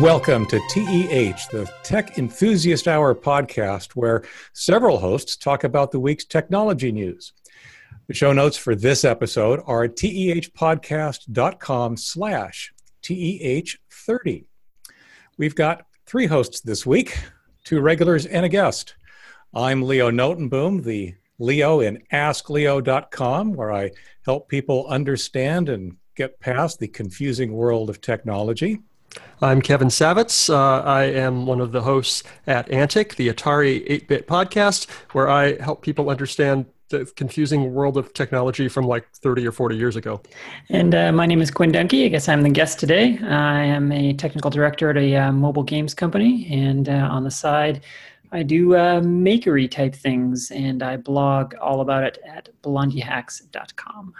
welcome to TEH, the Tech Enthusiast Hour podcast, where several hosts talk about the week's technology news. The show notes for this episode are at tehpodcast.com slash TEH30. We've got three hosts this week, two regulars and a guest. I'm Leo Notenboom, the Leo in AskLeo.com, where I help people understand and get past the confusing world of technology. I'm Kevin Savetz. Uh, I am one of the hosts at Antic, the Atari 8 bit podcast, where I help people understand the confusing world of technology from like 30 or 40 years ago. And uh, my name is Quinn Dunki. I guess I'm the guest today. I am a technical director at a uh, mobile games company. And uh, on the side, I do uh, makery type things and I blog all about it at blondihacks.com.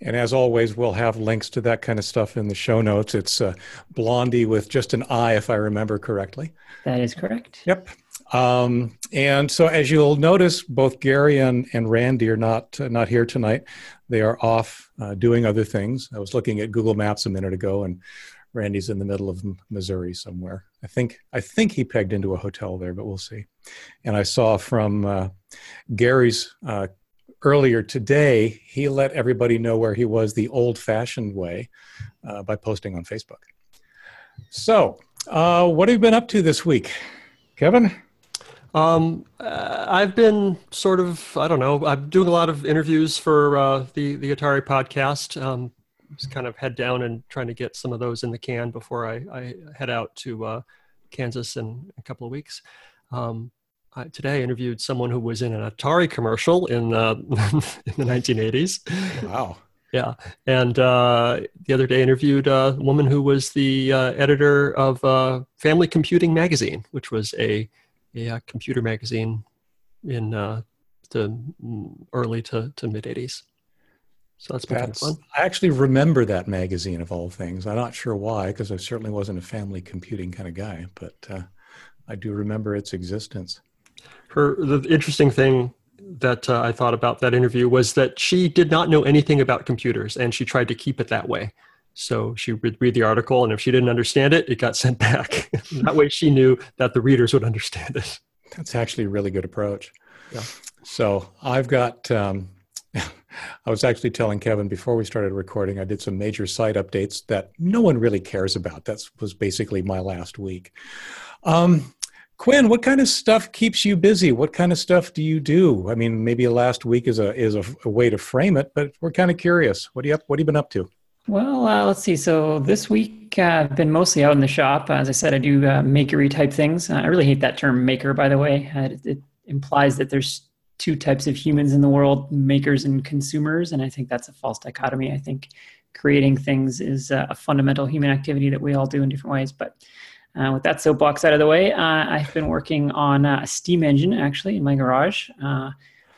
And as always, we'll have links to that kind of stuff in the show notes. It's uh, Blondi with just an I, if I remember correctly. That is correct. Yep. Um, and so, as you'll notice, both Gary and, and Randy are not uh, not here tonight. They are off uh, doing other things. I was looking at Google Maps a minute ago, and Randy's in the middle of Missouri somewhere. I think I think he pegged into a hotel there, but we'll see. And I saw from uh, Gary's uh, earlier today, he let everybody know where he was the old-fashioned way uh, by posting on Facebook. So, uh, what have you been up to this week, Kevin? Um, uh, I've been sort of, I don't know, I'm doing a lot of interviews for uh, the, the Atari podcast. Um, just kind of head down and trying to get some of those in the can before I, I head out to uh, Kansas in a couple of weeks. Um, I, today I interviewed someone who was in an Atari commercial in, uh, in the 1980s. Wow. Yeah, and uh, the other day I interviewed a woman who was the uh, editor of uh, Family Computing magazine, which was a a uh, computer magazine in uh, the early to, to mid 80s. So that's been that's, kind of fun. I actually remember that magazine of all things. I'm not sure why, because I certainly wasn't a family computing kind of guy, but uh, I do remember its existence. Her the interesting thing that uh, I thought about that interview was that she did not know anything about computers, and she tried to keep it that way. So she would read the article, and if she didn't understand it, it got sent back. that way, she knew that the readers would understand it. That's actually a really good approach. Yeah. So I've got. Um, I was actually telling Kevin before we started recording. I did some major site updates that no one really cares about. That was basically my last week. Um, Quinn, what kind of stuff keeps you busy? What kind of stuff do you do? I mean, maybe last week is a is a, a way to frame it, but we're kind of curious. What do you up, What have you been up to? Well, uh, let's see. So this week uh, I've been mostly out in the shop. As I said, I do uh, makery type things. I really hate that term maker, by the way. Uh, it, it, implies that there's two types of humans in the world makers and consumers. And I think that's a false dichotomy. I think creating things is uh, a fundamental human activity that we all do in different ways. But with that soapbox out of the way, I've been working on a steam engine actually in my garage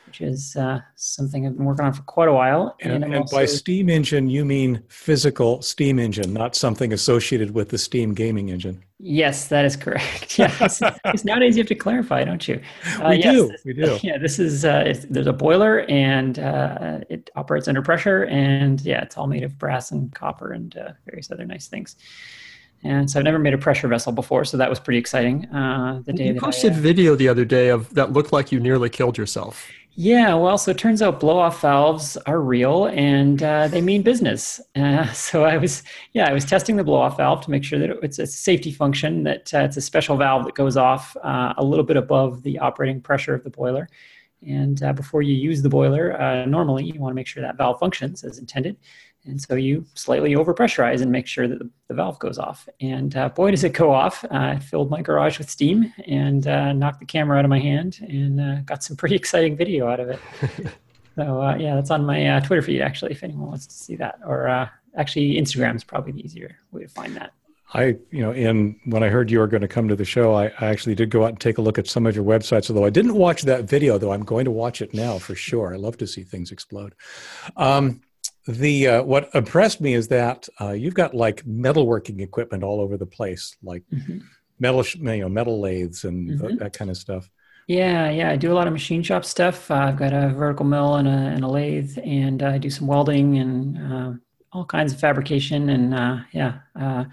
which is uh, something I've been working on for quite a while. And, and, and also, by steam engine, you mean physical steam engine, not something associated with the Steam gaming engine. Yes, that is correct. Yes, because nowadays you have to clarify, don't you? Uh, we yes, do. This, we do. Yeah, this is uh, there's a boiler and uh, it operates under pressure, and yeah, it's all made of brass and copper and uh, various other nice things. And so I've never made a pressure vessel before, so that was pretty exciting. Uh, the day you posted I, uh, video the other day of that looked like you nearly killed yourself. Yeah, well, so it turns out blow off valves are real and uh, they mean business. Uh, so I was, yeah, I was testing the blow off valve to make sure that it's a safety function, that uh, it's a special valve that goes off uh, a little bit above the operating pressure of the boiler. And uh, before you use the boiler, uh, normally you want to make sure that valve functions as intended. And so you slightly overpressurize and make sure that the, valve goes off. And uh, boy, does it go off. Uh, I filled my garage with steam and uh, knocked the camera out of my hand and uh, got some pretty exciting video out of it. so, uh, yeah, that's on my uh, Twitter feed, actually, if anyone wants to see that. Or actually, Instagram is probably the easier way to find that. I, you know, in when I heard you were going to come to the show, I, I, actually did go out and take a look at some of your websites. Although I didn't watch that video, though I'm going to watch it now for sure. I love to see things explode. Um, the uh, what impressed me is that uh, you've got like metalworking equipment all over the place, like mm-hmm. metal, you know, metal lathes and mm-hmm. th- that kind of stuff. Yeah, yeah, I do a lot of machine shop stuff. Uh, I've got a vertical mill and a, and a lathe, and I do some welding and uh, all kinds of fabrication, and uh, yeah, uh,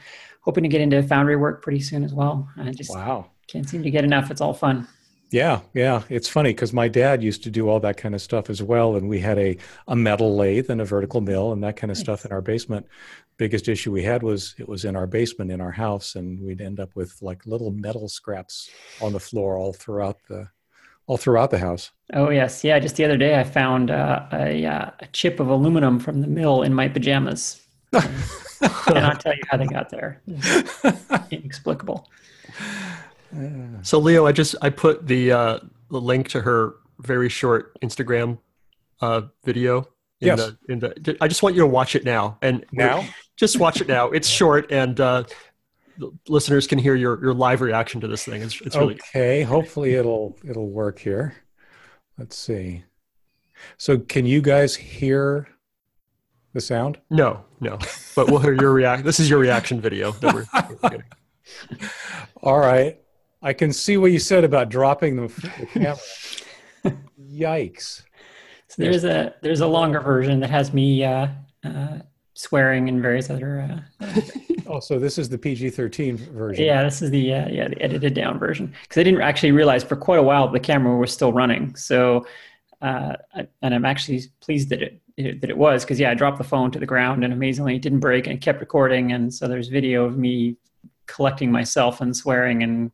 hoping to get into foundry work pretty soon as well. I just wow. can't seem to get enough. It's all fun. Yeah, yeah. It's funny because my dad used to do all that kind of stuff as well. And we had a, a metal lathe and a vertical mill and that kind of stuff in our basement. Biggest issue we had was it was in our basement in our house, and we'd end up with like little metal scraps on the floor all throughout the all throughout the house. Oh yes, yeah. Just the other day, I found uh, a, uh, a chip of aluminum from the mill in my pajamas. and I cannot tell you how they got there. Inexplicable. So Leo, I just I put the uh, the link to her very short Instagram uh, video. In Yes. The, in the, I just want you to watch it now, and Now? just watch it now. It's short, and uh, the listeners can hear your your live reaction to this thing. It's it's really okay. Hopefully it'll it'll work here. Let's see. So can you guys hear the sound? no no, but we'll hear your react. This is your reaction video that we're, we're getting. All right. I can see what you said about dropping the, the camera. Yikes. So there's a there's a longer version that has me uh, uh, swearing and various other. Uh, Oh, so this is the PG-13 version. yeah, this is the uh, yeah the edited down version because I didn't actually realize for quite a while the camera was still running. So, uh, and I'm actually pleased that it, it that it was because yeah, I dropped the phone to the ground and amazingly it didn't break and it kept recording. And so there's video of me collecting myself and swearing and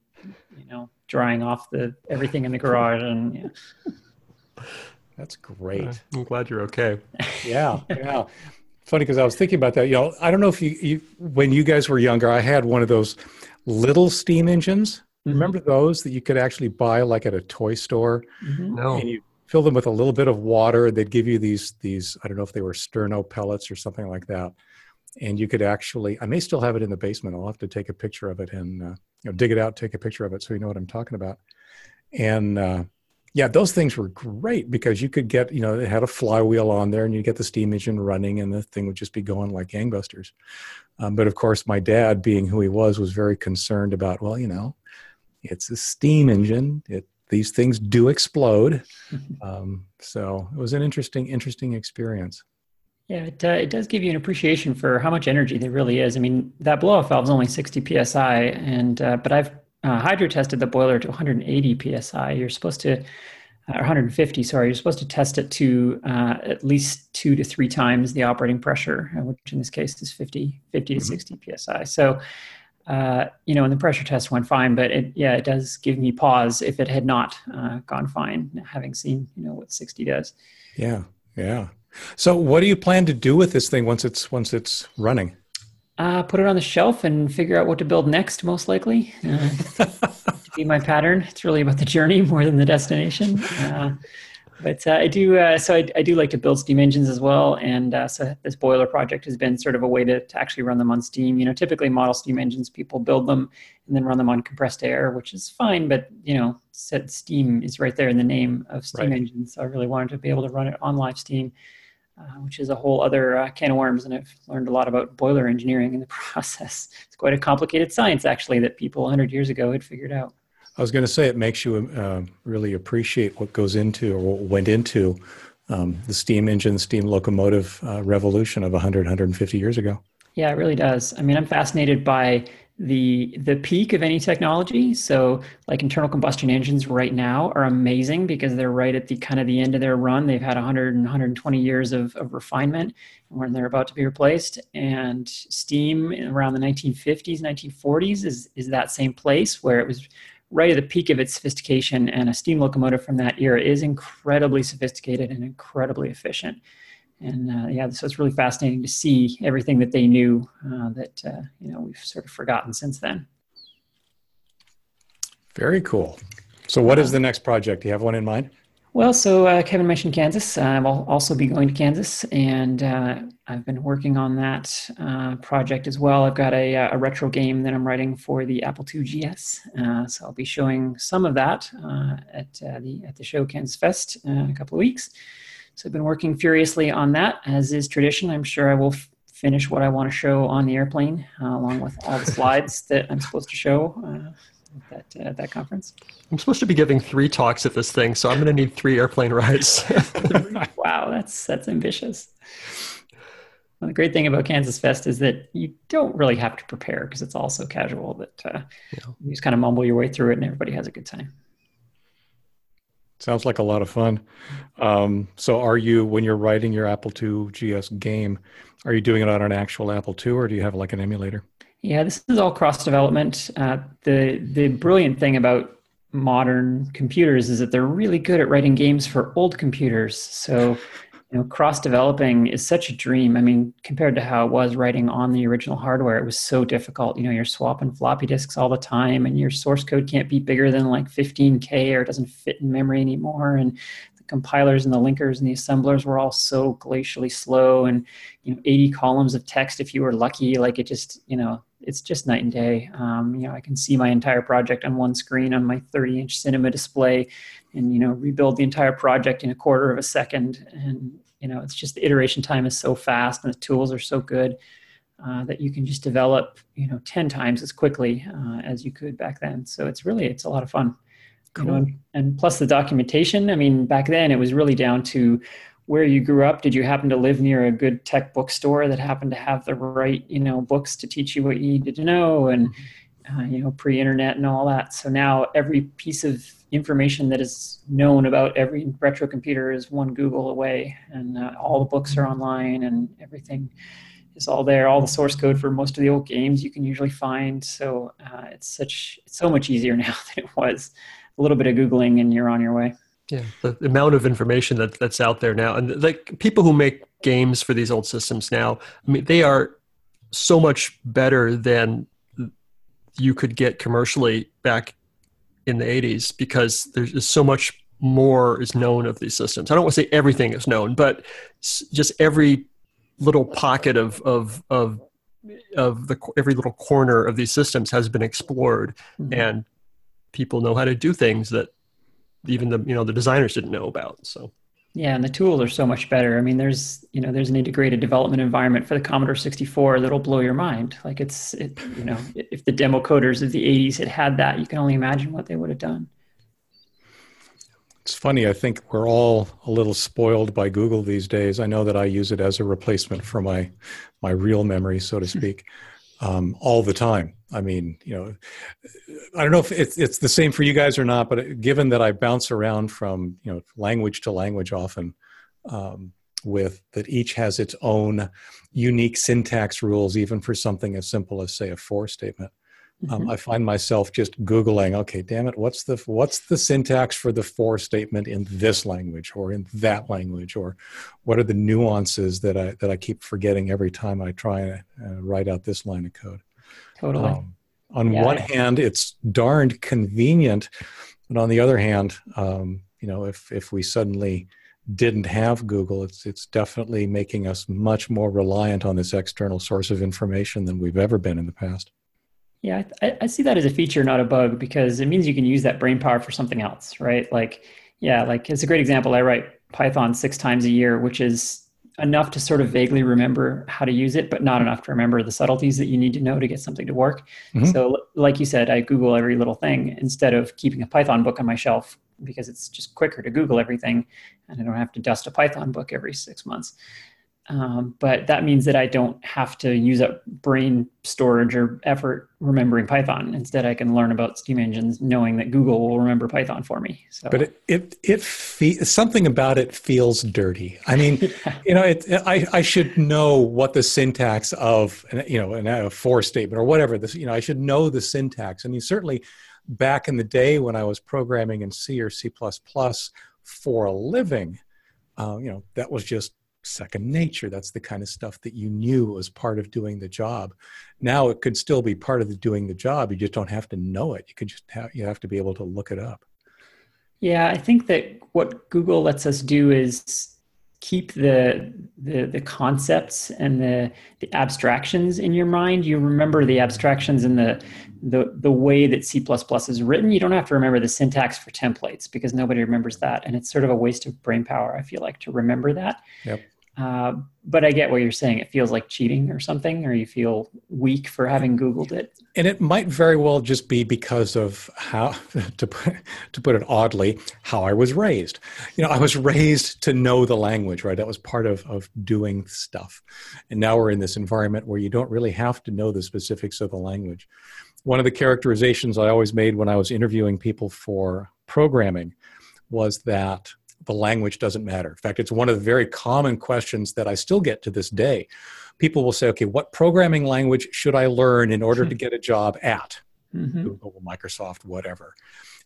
drying off the everything in the garage and yeah. That's great. I'm glad you're okay. Yeah, yeah. Funny because I was thinking about that. You know, I don't know if you, you when you guys were younger, I had one of those little steam engines. Remember those that you could actually buy like at a toy store, Mhm. No, and you fill them with a little bit of water. and They'd give you these these I don't know if they were sterno pellets or something like that, and you could actually. I may still have it in the basement. I'll have to take a picture of it and uh, you know dig it out, take a picture of it, so you know what I'm talking about. And uh, yeah, those things were great because you could get, you know, it had a flywheel on there and you get the steam engine running and the thing would just be going like gangbusters. Um, but of course, my dad, being who he was, was very concerned about, well, you know, it's a steam engine. It, these things do explode. Um, so it was an interesting, interesting experience. Yeah, it, uh, it does give you an appreciation for how much energy there really is. I mean, that blow off valve is only 60 psi, and uh, but I've uh, hydro tested the boiler to 180 psi. You're supposed to, uh, or 150, sorry, you're supposed to test it to uh, at least two to three times the operating pressure, uh, which in this case is 50, 50 to Mhm. 60 psi. So, uh, you know, and the pressure test went fine, but it, yeah, it does give me pause if it had not uh, gone fine, having seen, you know, what 60 does. Yeah. Yeah. So what do you plan to do with this thing once it's, once it's running? Uh, put it on the shelf and figure out what to build next, most likely. Uh, to be my pattern. It's really about the journey more than the destination. Uh, but uh, I do, uh, so I, I do like to build steam engines as well. And uh, so this boiler project has been sort of a way to, to actually run them on steam. You know, typically model steam engines, people build them and then run them on compressed air, which is fine. But, you know, said steam is right there in the name of steam Right. engines. So I really wanted to be able to run it on live steam uh, which is a whole other uh, can of worms. And I've learned a lot about boiler engineering in the process. It's quite a complicated science, actually, that people 100 years ago had figured out. I was going to say it makes you uh, really appreciate what goes into or what went into um, the steam engine, steam locomotive uh, revolution of 100, 150 years ago. Yeah, it really does. I mean, I'm fascinated by the the peak of any technology. So, like internal combustion engines right now are amazing because they're right at the kind of the end of their run. They've had 100 and 120 years of, of refinement when they're about to be replaced. And steam around the 1950s, 1940s is is that same place where it was right at the peak of its sophistication. And a steam locomotive from that era is incredibly sophisticated and incredibly efficient and uh, yeah, so it's really fascinating to see everything that they knew uh, that uh, you know we've sort of forgotten since then. Very cool. So, what is the next project? Do you have one in mind? Well, so uh, Kevin mentioned Kansas. I'll also be going to Kansas, and uh, I've been working on that uh, project as well. I've got a, a retro game that I'm writing for the Apple II GS, uh, so I'll be showing some of that uh, at uh, the at the show Kansas Fest uh, in a couple of weeks. So I've been working furiously on that, as is tradition. I'm sure I will f- finish what I want to show on the airplane, uh, along with all the slides that I'm supposed to show uh, at that, uh, that conference. I'm supposed to be giving three talks at this thing, so I'm going to need three airplane rides. wow, that's that's ambitious. Well, the great thing about Kansas Fest is that you don't really have to prepare because it's all so casual that uh, yeah. you just kind of mumble your way through it and everybody has a good time. Sounds like a lot of fun. Um, so, are you when you're writing your Apple II GS game, are you doing it on an actual Apple II or do you have like an emulator? Yeah, this is all cross development. Uh, the the brilliant thing about modern computers is that they're really good at writing games for old computers. So, you know, cross developing is such a dream. I mean, compared to how it was writing on the original hardware, it was so difficult. You know, you're swapping floppy disks all the time, and your source code can't be bigger than like 15k or it doesn't fit in memory anymore. And the compilers and the linkers and the assemblers were all so glacially slow, and you know, 80 columns of text if you were lucky. Like it just, you know, it's just night and day. Um, you know, I can see my entire project on one screen on my 30 inch cinema display and, you know, rebuild the entire project in a quarter of a second. And, you know, it's just the iteration time is so fast and the tools are so good uh, that you can just develop, you know, 10 times as quickly uh, as you could back then. So it's really, it's a lot of fun. Cool. You know, and, and plus the documentation, I mean, back then it was really down to where you grew up did you happen to live near a good tech bookstore that happened to have the right you know books to teach you what you needed to know and mm-hmm. uh, you know pre-internet and all that so now every piece of information that is known about every retro computer is one google away and uh, all the books are online and everything is all there all the source code for most of the old games you can usually find. So uh, it's such it's so much easier now than it was. A little bit of googling and you're on your way. Yeah, the amount of information that that's out there now, and like people who make games for these old systems now, I mean, they are so much better than you could get commercially back in the 80s because there's so much more is known of these systems. I don't want to say everything is known, but just every little pocket of of of of the every little corner of these systems has been explored, mm-hmm. and people know how to do things that even the you know the designers didn't know about. So yeah, and the tools are so much better. I mean, there's you know there's an integrated development environment for the Commodore 64 that'll blow your mind. Like it's it, you know if the demo coders of the 80s had had that, you can only imagine what they would have done. It's funny. I think we're all a little spoiled by Google these days. I know that I use it as a replacement for my my real memory, so to speak um, all the time. I mean, you know, I don't know if it's, it's the same for you guys or not, but given that I bounce around from you know language to language often, um, with that each has its own unique syntax rules, even for something as simple as say a for statement. Um, mm-hmm. I find myself just googling. Okay, damn it, what's the what's the syntax for the for statement in this language or in that language, or what are the nuances that I that I keep forgetting every time I try and uh, write out this line of code. Totally. Um, on yeah. one hand, it's darned convenient, but on the other hand, um, you know, if if we suddenly didn't have Google, it's it's definitely making us much more reliant on this external source of information than we've ever been in the past. Yeah, I, I, see that as a feature, not a bug, because it means you can use that brain power for something else, right? Like, yeah, like it's a great example. I write Python six times a year, which is enough to sort of vaguely remember how to use it, but not enough to remember the subtleties that you need to know to get something to work. Mm-hmm. So, like you said, I Google every little thing instead of keeping a Python book on my shelf because it's just quicker to Google everything and I don't have to dust a Python book every six months. Um, but that means that I don't have to use up brain storage or effort remembering Python. Instead, I can learn about steam engines, knowing that Google will remember Python for me. So. But it it, it fe- something about it feels dirty. I mean, yeah. you know, it, I I should know what the syntax of you know a for statement or whatever this you know I should know the syntax. I mean, certainly back in the day when I was programming in C or C for a living, uh, you know, that was just second nature. That's the kind of stuff that you knew was part of doing the job. Now it could still be part of the doing the job. You just don't have to know it. You could just have you have to be able to look it up. Yeah, I think that what Google lets us do is keep the the, the concepts and the, the abstractions in your mind. You remember the abstractions and the the the way that C is written. You don't have to remember the syntax for templates because nobody remembers that, and it's sort of a waste of brain power. I feel like to remember that. Yep. Uh, but I get what you're saying. It feels like cheating or something, or you feel weak for having Googled it. And it might very well just be because of how, to put, to put it oddly, how I was raised. You know, I was raised to know the language, right? That was part of, of doing stuff. And now we're in this environment where you don't really have to know the specifics of the language. One of the characterizations I always made when I was interviewing people for programming was that the language doesn't matter. In fact, it's one of the very common questions that I still get to this day. People will say, okay, what programming language should I learn in order to get a job at mm-hmm. Google, Microsoft, whatever?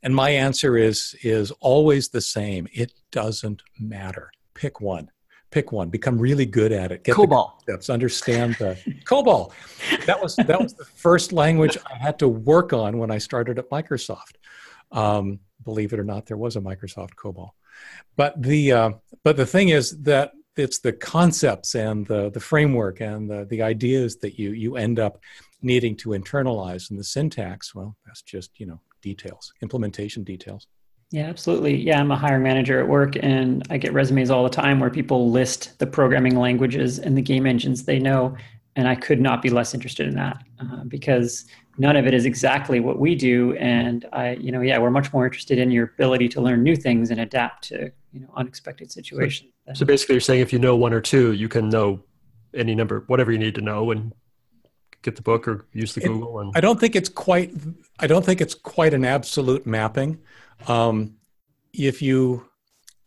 And my answer is, is always the same. It doesn't matter. Pick one. Pick one. Become really good at it. Get COBOL. The concepts. Understand the COBOL. That was that was the first language I had to work on when I started at Microsoft. Um, believe it or not, there was a Microsoft COBOL. But the uh, but the thing is that it's the concepts and the the framework and the the ideas that you you end up needing to internalize and the syntax. Well, that's just you know details, implementation details. Yeah, absolutely. Yeah, I'm a hiring manager at work, and I get resumes all the time where people list the programming languages and the game engines they know, and I could not be less interested in that uh, because none of it is exactly what we do. And i you know yeah we're much more interested in your ability to learn new things and adapt to you know unexpected situations so, so basically you're saying if you know one or two you can know any number whatever you need to know and get the book or use the it, google and i don't think it's quite i don't think it's quite an absolute mapping. Um, if you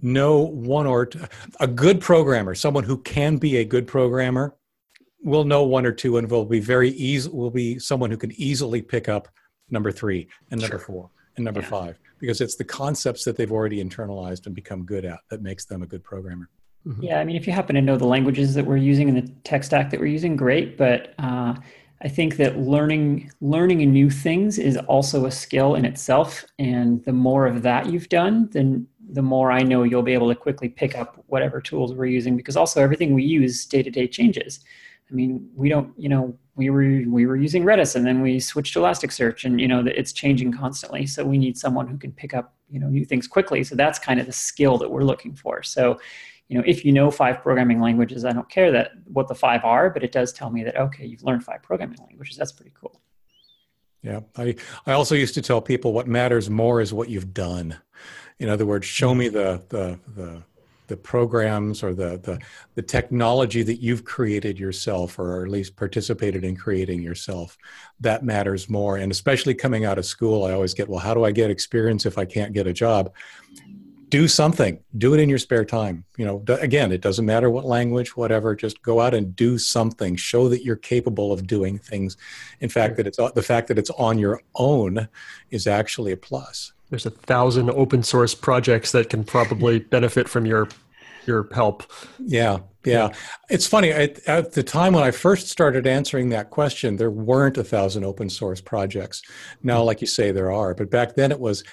know one or two, a good programmer someone who can be a good programmer will know one or two and we'll be very easy We'll be someone who can easily pick up number three and number sure. four and number yeah. five because it's the concepts that they've already internalized and become good at that makes them a good programmer mm-hmm. yeah i mean if you happen to know the languages that we're using and the tech stack that we're using great but uh, i think that learning learning new things is also a skill in itself and the more of that you've done then the more i know you'll be able to quickly pick up whatever tools we're using because also everything we use day to day changes I mean, we don't, you know, we were we were using Redis and then we switched to Elasticsearch, and you know, it's changing constantly. So we need someone who can pick up, you know, new things quickly. So that's kind of the skill that we're looking for. So, you know, if you know five programming languages, I don't care that what the five are, but it does tell me that okay, you've learned five programming languages. That's pretty cool. Yeah, I I also used to tell people what matters more is what you've done. In other words, show me the the the the programs or the, the, the technology that you've created yourself or at least participated in creating yourself that matters more. And especially coming out of school i always get well how do i get experience if i can't get a job? Do something. Do it in your spare time. You know again it doesn't matter what language whatever just go out and do something. Show that you're capable of doing things. In fact that it's the fact that it's on your own is actually a plus there's a thousand open source projects that can probably benefit from your your help. Yeah, yeah. It's funny. At, at, the time when I first started answering that question, there weren't a thousand open source projects. Now, hmm. like you say, there are. But back then, it was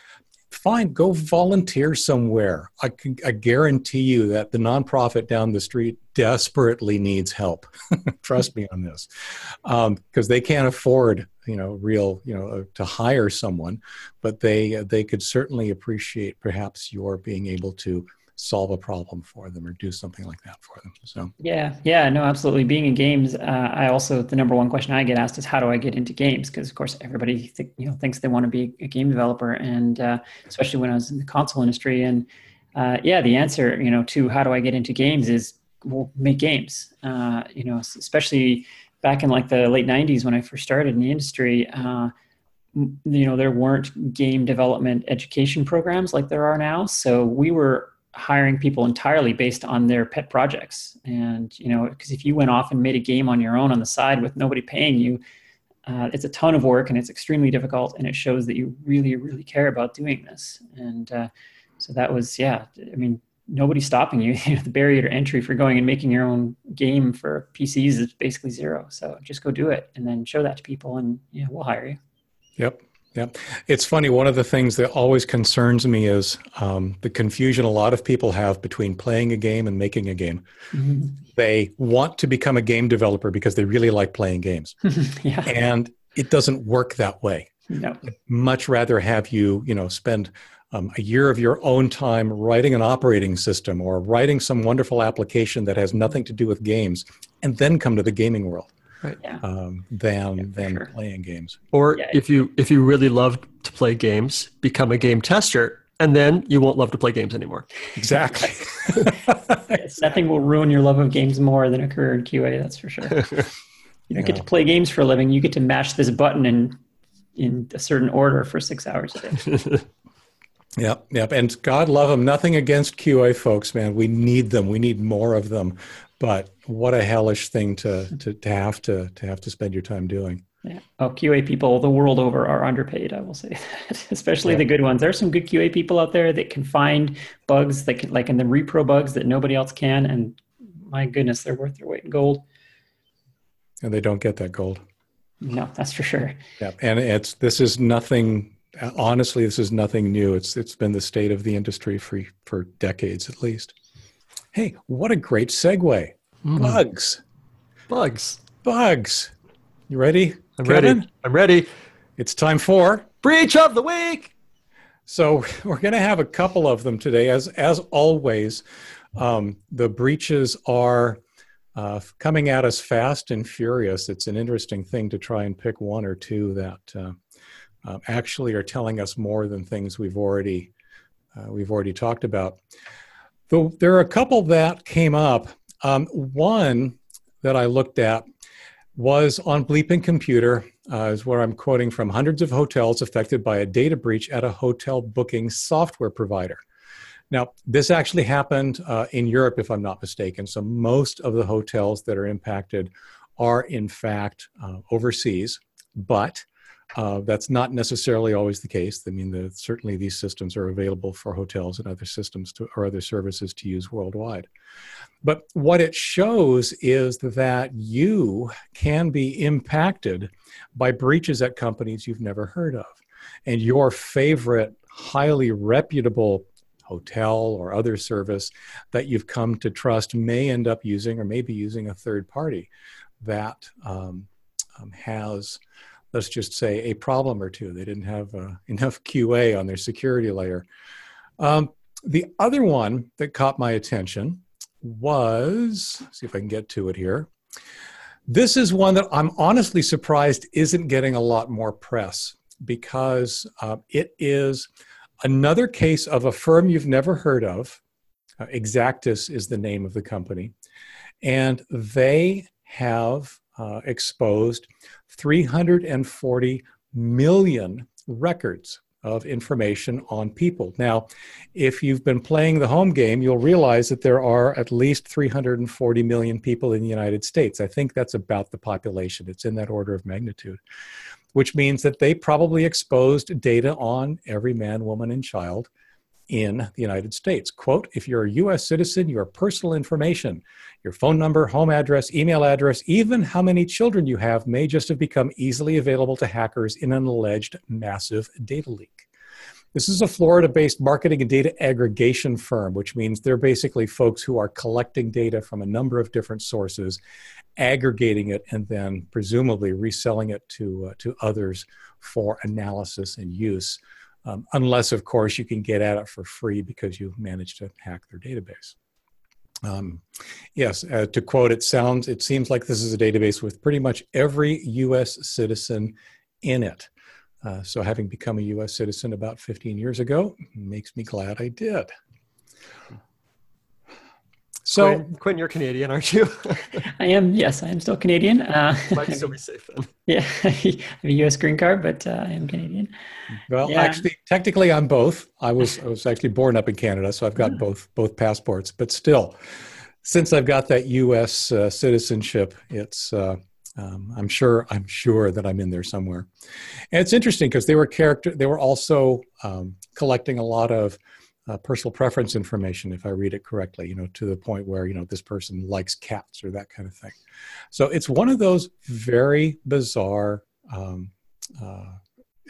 fine. Go volunteer somewhere. I can, I guarantee you that the nonprofit down the street desperately needs help. Trust me on this, because um, they can't afford you know real you know uh, to hire someone but they uh, they could certainly appreciate perhaps your being able to solve a problem for them or do something like that for them so. Yeah yeah no absolutely. Being in games uh, i also the number one question i get asked is how do i get into games? Because of course everybody th- you know thinks they want to be a game developer and uh, especially when i was in the console industry and uh, yeah the answer you know to how do i get into games is well make games. Uh, you know especially back in like the late 90s when I first started in the industry, uh, you know, there weren't game development education programs like there are now. So we were hiring people entirely based on their pet projects. And, you know, because if you went off and made a game on your own on the side with nobody paying you, uh, it's a ton of work and it's extremely difficult. And it shows that you really, really care about doing this. And uh, so that was, yeah, I mean, nobody's stopping you. the barrier to entry for going and making your own game for PCs is basically zero. So just go do it and then show that to people, and yeah, we'll hire you. Yep. Yep. It's funny. One of the things that always concerns me is um, the confusion a lot of people have between playing a game and making a game. Mm-hmm. They want to become a game developer because they really like playing games. yeah. And it doesn't work that way. No. I'd much rather have you, you know, spend um, a year of your own time writing an operating system or writing some wonderful application that has nothing to do with games, and then come to the gaming world right. Yeah. um, than Yeah, than sure. playing games. Or Yeah. if you if you really love to play games, become a game tester, and then you won't love to play games anymore. Exactly. Yes, nothing will ruin your love of games more than a career in QA. That's for sure. You don't get to play games for a living. You get to mash this button in in a certain order for six hours a day. Yep, yep. And God love them. Nothing against QA folks, man. We need them. We need more of them. But what a hellish thing to to, to have to to have to spend your time doing. Yeah. Oh, QA people the world over are underpaid. I will say that, especially Yeah. the good ones. There are some good QA people out there that can find bugs that can, like in the repro bugs that nobody else can, and my goodness, they're worth their weight in gold. And they don't get that gold. No, that's for sure. Yeah. And it's this is nothing honestly, this is nothing new. It's it's been the state of the industry for for decades at least. Hey, what a great segue. Mm. Bugs. Bugs. Bugs. You ready? I'm Kevin? ready. I'm ready. It's time for Breach of the week. So we're going to have a couple of them today. As as always, um, the breaches are uh, coming at us fast and furious. It's an interesting thing to try and pick one or two that uh, uh, actually are telling us more than things we've already uh, we've already talked about. Though there are a couple that came up. Um, one that I looked at was on Bleeping Computer, uh, is where I'm quoting from hundreds of hotels affected by a data breach at a hotel booking software provider. Now, this actually happened uh, in Europe, if I'm not mistaken. So, most of the hotels that are impacted are, in fact, uh, overseas, but uh, that's not necessarily always the case. I mean, the, certainly these systems are available for hotels and other systems to, or other services to use worldwide. But what it shows is that you can be impacted by breaches at companies you've never heard of. And your favorite, highly reputable hotel or other service that you've come to trust may end up using or maybe using a third party that um, um, has, let's just say, a problem or two. They didn't have uh, enough QA on their security layer. Um, the other one that caught my attention was, see if I can get to it here. This is one that I'm honestly surprised isn't getting a lot more press because uh, it is another case of a firm you've never heard of. Uh, Exactis is the name of the company. And they have uh, exposed 340 million records of information on people. Now, if you've been playing the home game, you'll realize that there are at least 340 million people in the United States. I think that's about the population, it's in that order of magnitude, which means that they probably exposed data on every man, woman, and child in the United States. Quote, if you're a US citizen, your personal information, your phone number, home address, email address, even how many children you have may just have become easily available to hackers in an alleged massive data leak. This is a Florida based marketing and data aggregation firm, which means they're basically folks who are collecting data from a number of different sources, aggregating it, and then presumably reselling it to, uh, to others for analysis and use. Um, unless, of course, you can get at it for free because you've managed to hack their database. Um, yes, uh, to quote, it sounds, it seems like this is a database with pretty much every U.S. citizen in it. Uh, so, having become a U.S. citizen about 15 years ago makes me glad I did. So, Quinn, Quinn, you're Canadian, aren't you? I am, yes, I am still Canadian. Uh, Might still be safe then. yeah, I have a U.S. green card, but uh, I am Canadian. well, Yeah. actually, technically, I'm both. I was I was actually born up in Canada, so I've got both both passports. But still, since I've got that U.S. Uh, citizenship, it's uh, um, I'm sure I'm sure that I'm in there somewhere. And it's interesting because they were character. They were also um, collecting a lot of uh, personal preference information, if I read it correctly. You know, to the point where you know this person likes cats or that kind of thing. So it's one of those very bizarre. Um, uh,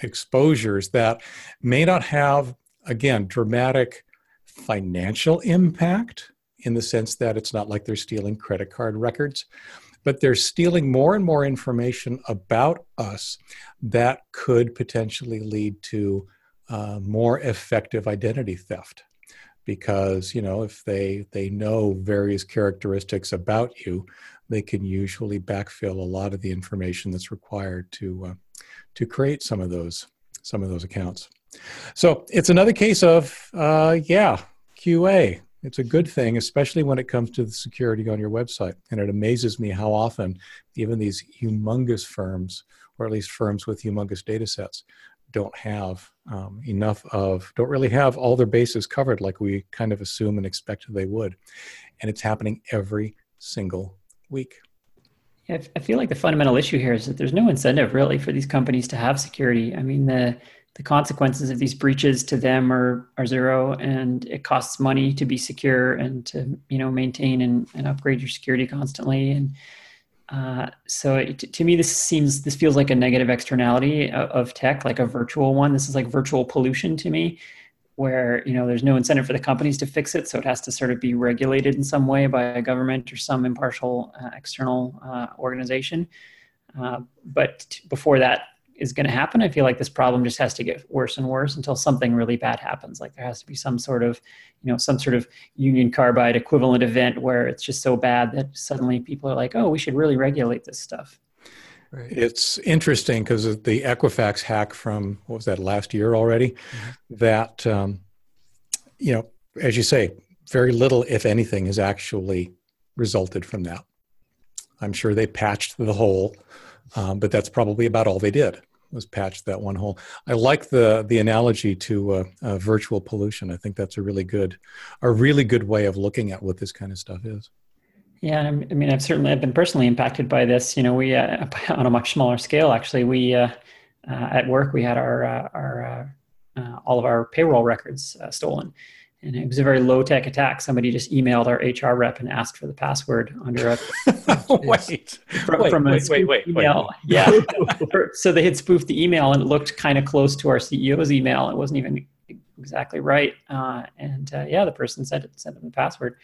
exposures that may not have, again, dramatic financial impact in the sense that it's not like they're stealing credit card records, but they're stealing more and more information about us that could potentially lead to uh, more effective identity theft. Because you know if they they know various characteristics about you they can usually backfill a lot of the information that's required to uh, to create some of those some of those accounts. So it's another case of uh, yeah qa it's a good thing especially when it comes to the security on your website. And it amazes me how often even these humongous firms or at least firms with humongous data sets don't have um, enough of, don't really have all their bases covered like we kind of assume and expect they would. And it's happening every single week. I feel like the fundamental issue here is that there's no incentive really for these companies to have security. I mean, the the consequences of these breaches to them are are zero, and it costs money to be secure and to you know maintain and, and upgrade your security constantly. And uh, so it, to me, this seems this feels like a negative externality of, of, tech, like a virtual one. This is like virtual pollution to me, where you know there's no incentive for the companies to fix it, so it has to sort of be regulated in some way by a government or some impartial uh, external uh, organization. Uh, but t- before that, is going to happen. I feel like this problem just has to get worse and worse until something really bad happens. Like there has to be some sort of, you know, some sort of union carbide equivalent event where it's just so bad that suddenly people are like, oh, we should really regulate this stuff. Right. It's interesting because the Equifax hack from what was that last year already? Mm-hmm. That um, you know, as you say, very little, if anything, has actually resulted from that. I'm sure they patched the hole um, but that's probably about all they did was patched that one hole. I like the the analogy to uh, uh, virtual pollution. I think that's a really good a really good way of looking at what this kind of stuff is. Yeah, I mean, I've certainly I've been personally impacted by this. You know, we uh, on a much smaller scale. Actually, we uh, uh, at work we had our uh, our all of our payroll records stolen, and it was a very low tech attack. Somebody just emailed our HR rep and asked for the password under a wait, from, wait, from a wait, wait, wait, email. Wait. Yeah, so they had spoofed the email and it looked kind of close to our CEO's email. It wasn't even exactly right, uh, and uh, yeah, the person sent it, sent them the password,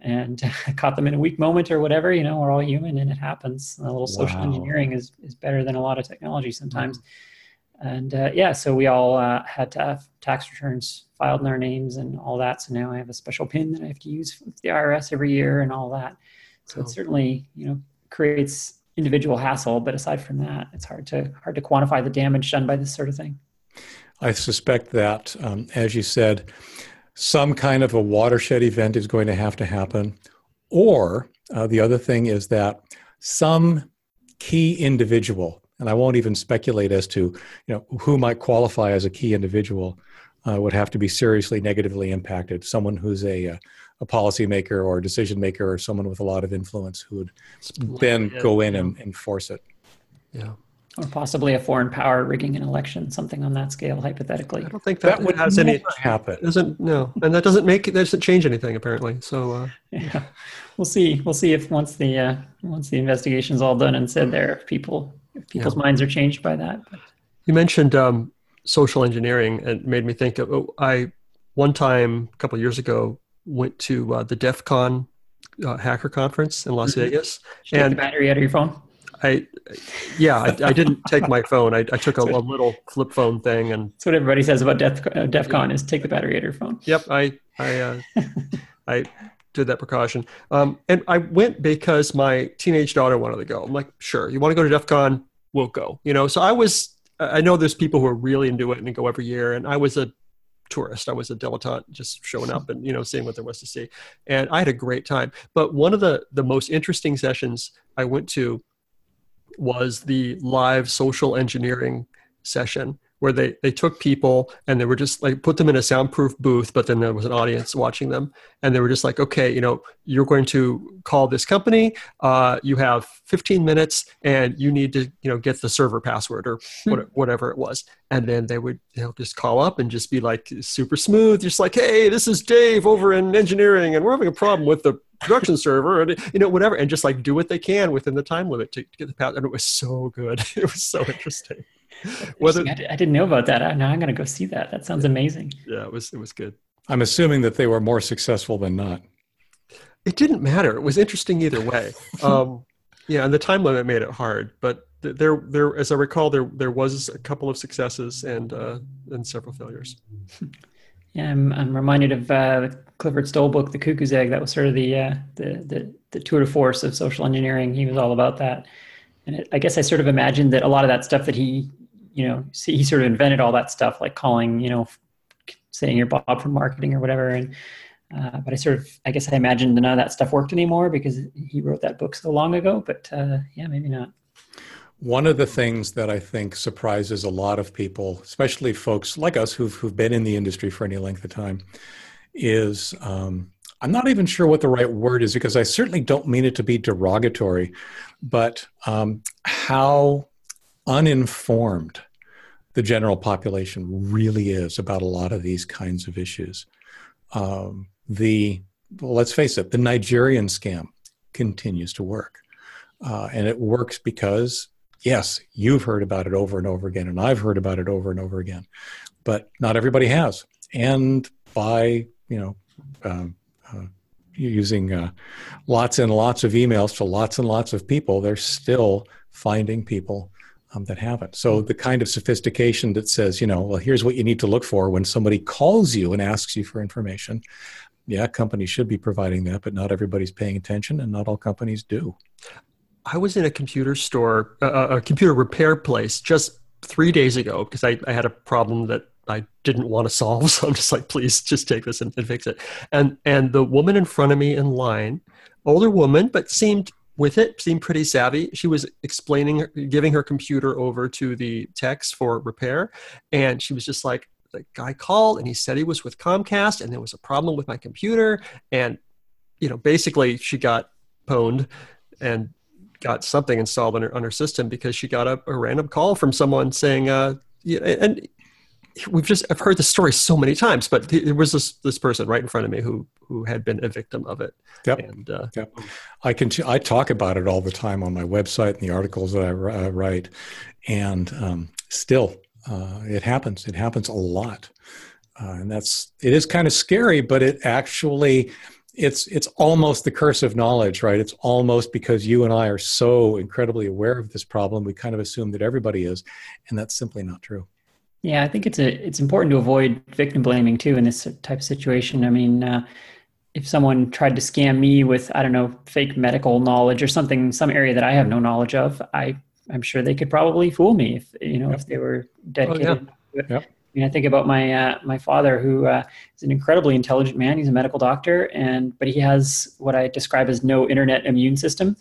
and uh, caught them in a weak moment or whatever. You know, we're all human and it happens. A little social wow. engineering is is better than a lot of technology sometimes. Mm-hmm and uh, yeah, so we all uh, had to have tax returns filed in our names and all that. So now I have a special PIN that I have to use with the IRS every year and all that. So it certainly, you know, creates individual hassle. But aside from that, it's hard to hard to quantify the damage done by this sort of thing. I suspect that, um, as you said, some kind of a watershed event is going to have to happen, or uh, the other thing is that some key individual and I won't even speculate as to you know who might qualify as a key individual uh, would have to be seriously negatively impacted. Someone who's a uh, a policymaker or a decision maker or someone with a lot of influence who would then go in and enforce it. Yeah. Or possibly a foreign power rigging an election, something on that scale, hypothetically. I don't think that, that would has any happen. Doesn't no, and that doesn't make it doesn't change anything apparently. So uh, yeah, we'll see. We'll see if once the uh, once the investigation's all done and said there, if people if people's yeah. minds are changed by that. But. You mentioned um, social engineering, and made me think of oh, I one time a couple years ago went to uh, the DEF CON uh, hacker conference in Las mm-hmm. Vegas. and take the battery out of your phone. I, yeah, I, I didn't take my phone. I, I took a, a, little flip phone thing, and that's what everybody says about Def, uh, DEF CON is take the battery out of your phone. Yep, I I uh, I did that precaution. Um, and I went because my teenage daughter wanted to go. I'm like, sure, you want to go to DEF CON? We'll go. You know, so I was, I know there's people who are really into it and go every year. And I was a tourist. I was a dilettante just showing up and, you know, seeing what there was to see. And I had a great time. But one of the, the most interesting sessions I went to was the live social engineering session where they they took people and they were just like put them in a soundproof booth but then there was an audience watching them. And they were just like okay you know you're going to call this company. Uh, you have 15 minutes and you need to you know get the server password or hmm. what, whatever it was. And then they would you know just call up and just be like super smooth just like hey this is dave over in engineering and we're having a problem with the production server and you know whatever and just like do what they can within the time limit to, to get the pass and it was so good. It was so interesting whether I, didn't know about that. Now i'm going to go see that. That sounds amazing. Yeah it was it was good. I'm assuming that they were more successful than not. It didn't matter. It was interesting either way. Um, Yeah, and the time limit made it hard, but there, there, as I recall, there there was a couple of successes and uh, and several failures. Yeah, I'm, I'm reminded of uh, Clifford Stoll book, The Cuckoo's Egg. That was sort of the uh, the, the the tour de force of social engineering. He was all about that, and it, I guess I sort of imagined that a lot of that stuff that he, you know, he sort of invented all that stuff, like calling, you know, saying you're Bob from marketing or whatever, and uh, but I sort of, I guess I imagined none of that stuff worked anymore because he wrote that book so long ago. But uh, yeah, maybe not. One of the things that I think surprises a lot of people, especially folks like us who've, who've been in the industry for any length of time, is um, I'm not even sure what the right word is because I certainly don't mean it to be derogatory, but um, how uninformed the general population really is about a lot of these kinds of issues. Um, the well, let's face it, the Nigerian scam continues to work. Uh, and it works because, yes, you've heard about it over and over again, and I've heard about it over and over again, but not everybody has. And by, you know, um, uh, using uh, lots and lots of emails to lots and lots of people, they're still finding people um, that haven't. So the kind of sophistication that says, you know, well, here's what you need to look for when somebody calls you and asks you for information yeah, companies should be providing that, but not everybody's paying attention, and not all companies do. I was in a computer store, uh, a computer repair place, just three days ago because I, I, had a problem that I didn't want to solve. So I'm just like, please, just take this and, and fix it. And and the woman in front of me in line, older woman, but seemed with it, seemed pretty savvy. She was explaining, giving her computer over to the techs for repair, and she was just like, the guy called and he said he was with Comcast and there was a problem with my computer. And, you know, basically she got pwned and got something installed on her, on her system because she got a, a random call from someone saying, uh, and we've just, I've heard this story so many times, but there was this, this person right in front of me who, who had been a victim of it. Yep. And, uh, yep. I can, I talk about it all the time on my website and the articles that I write. And um, still, uh, it happens. It happens a lot, uh, and that's it is kind of scary. But it actually, it's it's almost the curse of knowledge, right? It's almost because you and I are so incredibly aware of this problem, we kind of assume that everybody is, and that's simply not true. Yeah, I think it's a it's important to avoid victim blaming too in this type of situation. I mean. Uh, if someone tried to scam me with i don't know fake medical knowledge or something some area that i have no knowledge of i I'm sure they could probably fool me if you know yep. if they were dedicated. Oh, yeah. Yep. I mean, I think about my uh, my father, who uh, is an incredibly intelligent man. He's a medical doctor, and but he has what I describe as no internet immune system,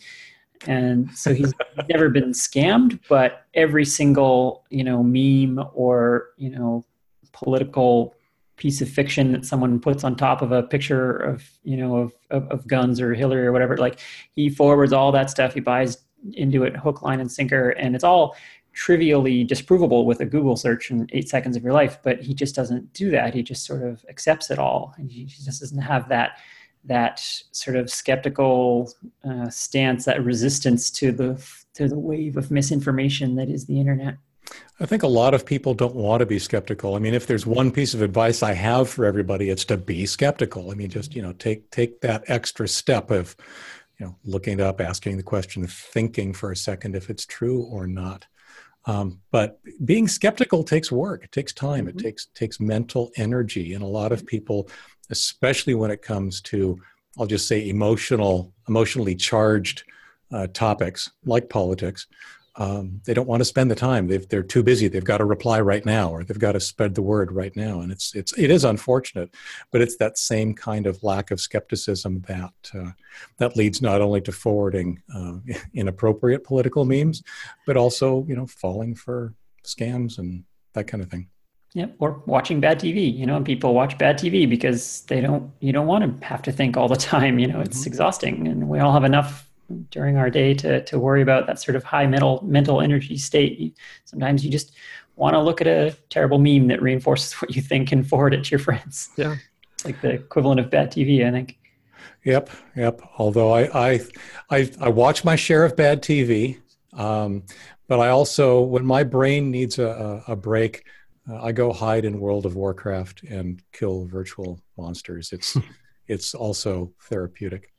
and so he's never been scammed. But every single you know meme or you know political piece of fiction that someone puts on top of a picture of you know of, of, of guns or Hillary or whatever, like he forwards all that stuff. He buys into it hook, line, and sinker, and it's all trivially disprovable with a Google search in eight seconds of your life. But he just doesn't do that. He just sort of accepts it all, and he just doesn't have that that sort of skeptical uh, stance, that resistance to the to the wave of misinformation that is the internet. I think a lot of people don't want to be skeptical. I mean, if there's one piece of advice I have for everybody, it's to be skeptical. I mean, just you know, take take that extra step of you know, looking it up, asking the question, thinking for a second if it's true or not. Um, but being skeptical takes work. It takes time. Mm-hmm. It takes takes mental energy, and a lot of people, especially when it comes to, I'll just say, emotional, emotionally charged uh, topics like politics, um, they don't want to spend the time. they are too busy. They've got to reply right now, or they've got to spread the word right now. And it's it's it is unfortunate, but it's that same kind of lack of skepticism that uh, that leads not only to forwarding uh, inappropriate political memes, but also you know falling for scams and that kind of thing. Yeah, or watching bad TV. You know, and people watch bad TV because they don't. You don't want to have to think all the time. You know, it's mm-hmm. exhausting, and we all have enough during our day to, to worry about that sort of high mental mental energy state. Sometimes you just want to look at a terrible meme that reinforces what you think and forward it to your friends. Yeah. It's like the equivalent of bad TV, I think. Yep, yep. Although I I I, I watch my share of bad TV, um, but I also when my brain needs a, a, a break, uh, I go hide in World of Warcraft and kill virtual monsters. It's it's also therapeutic.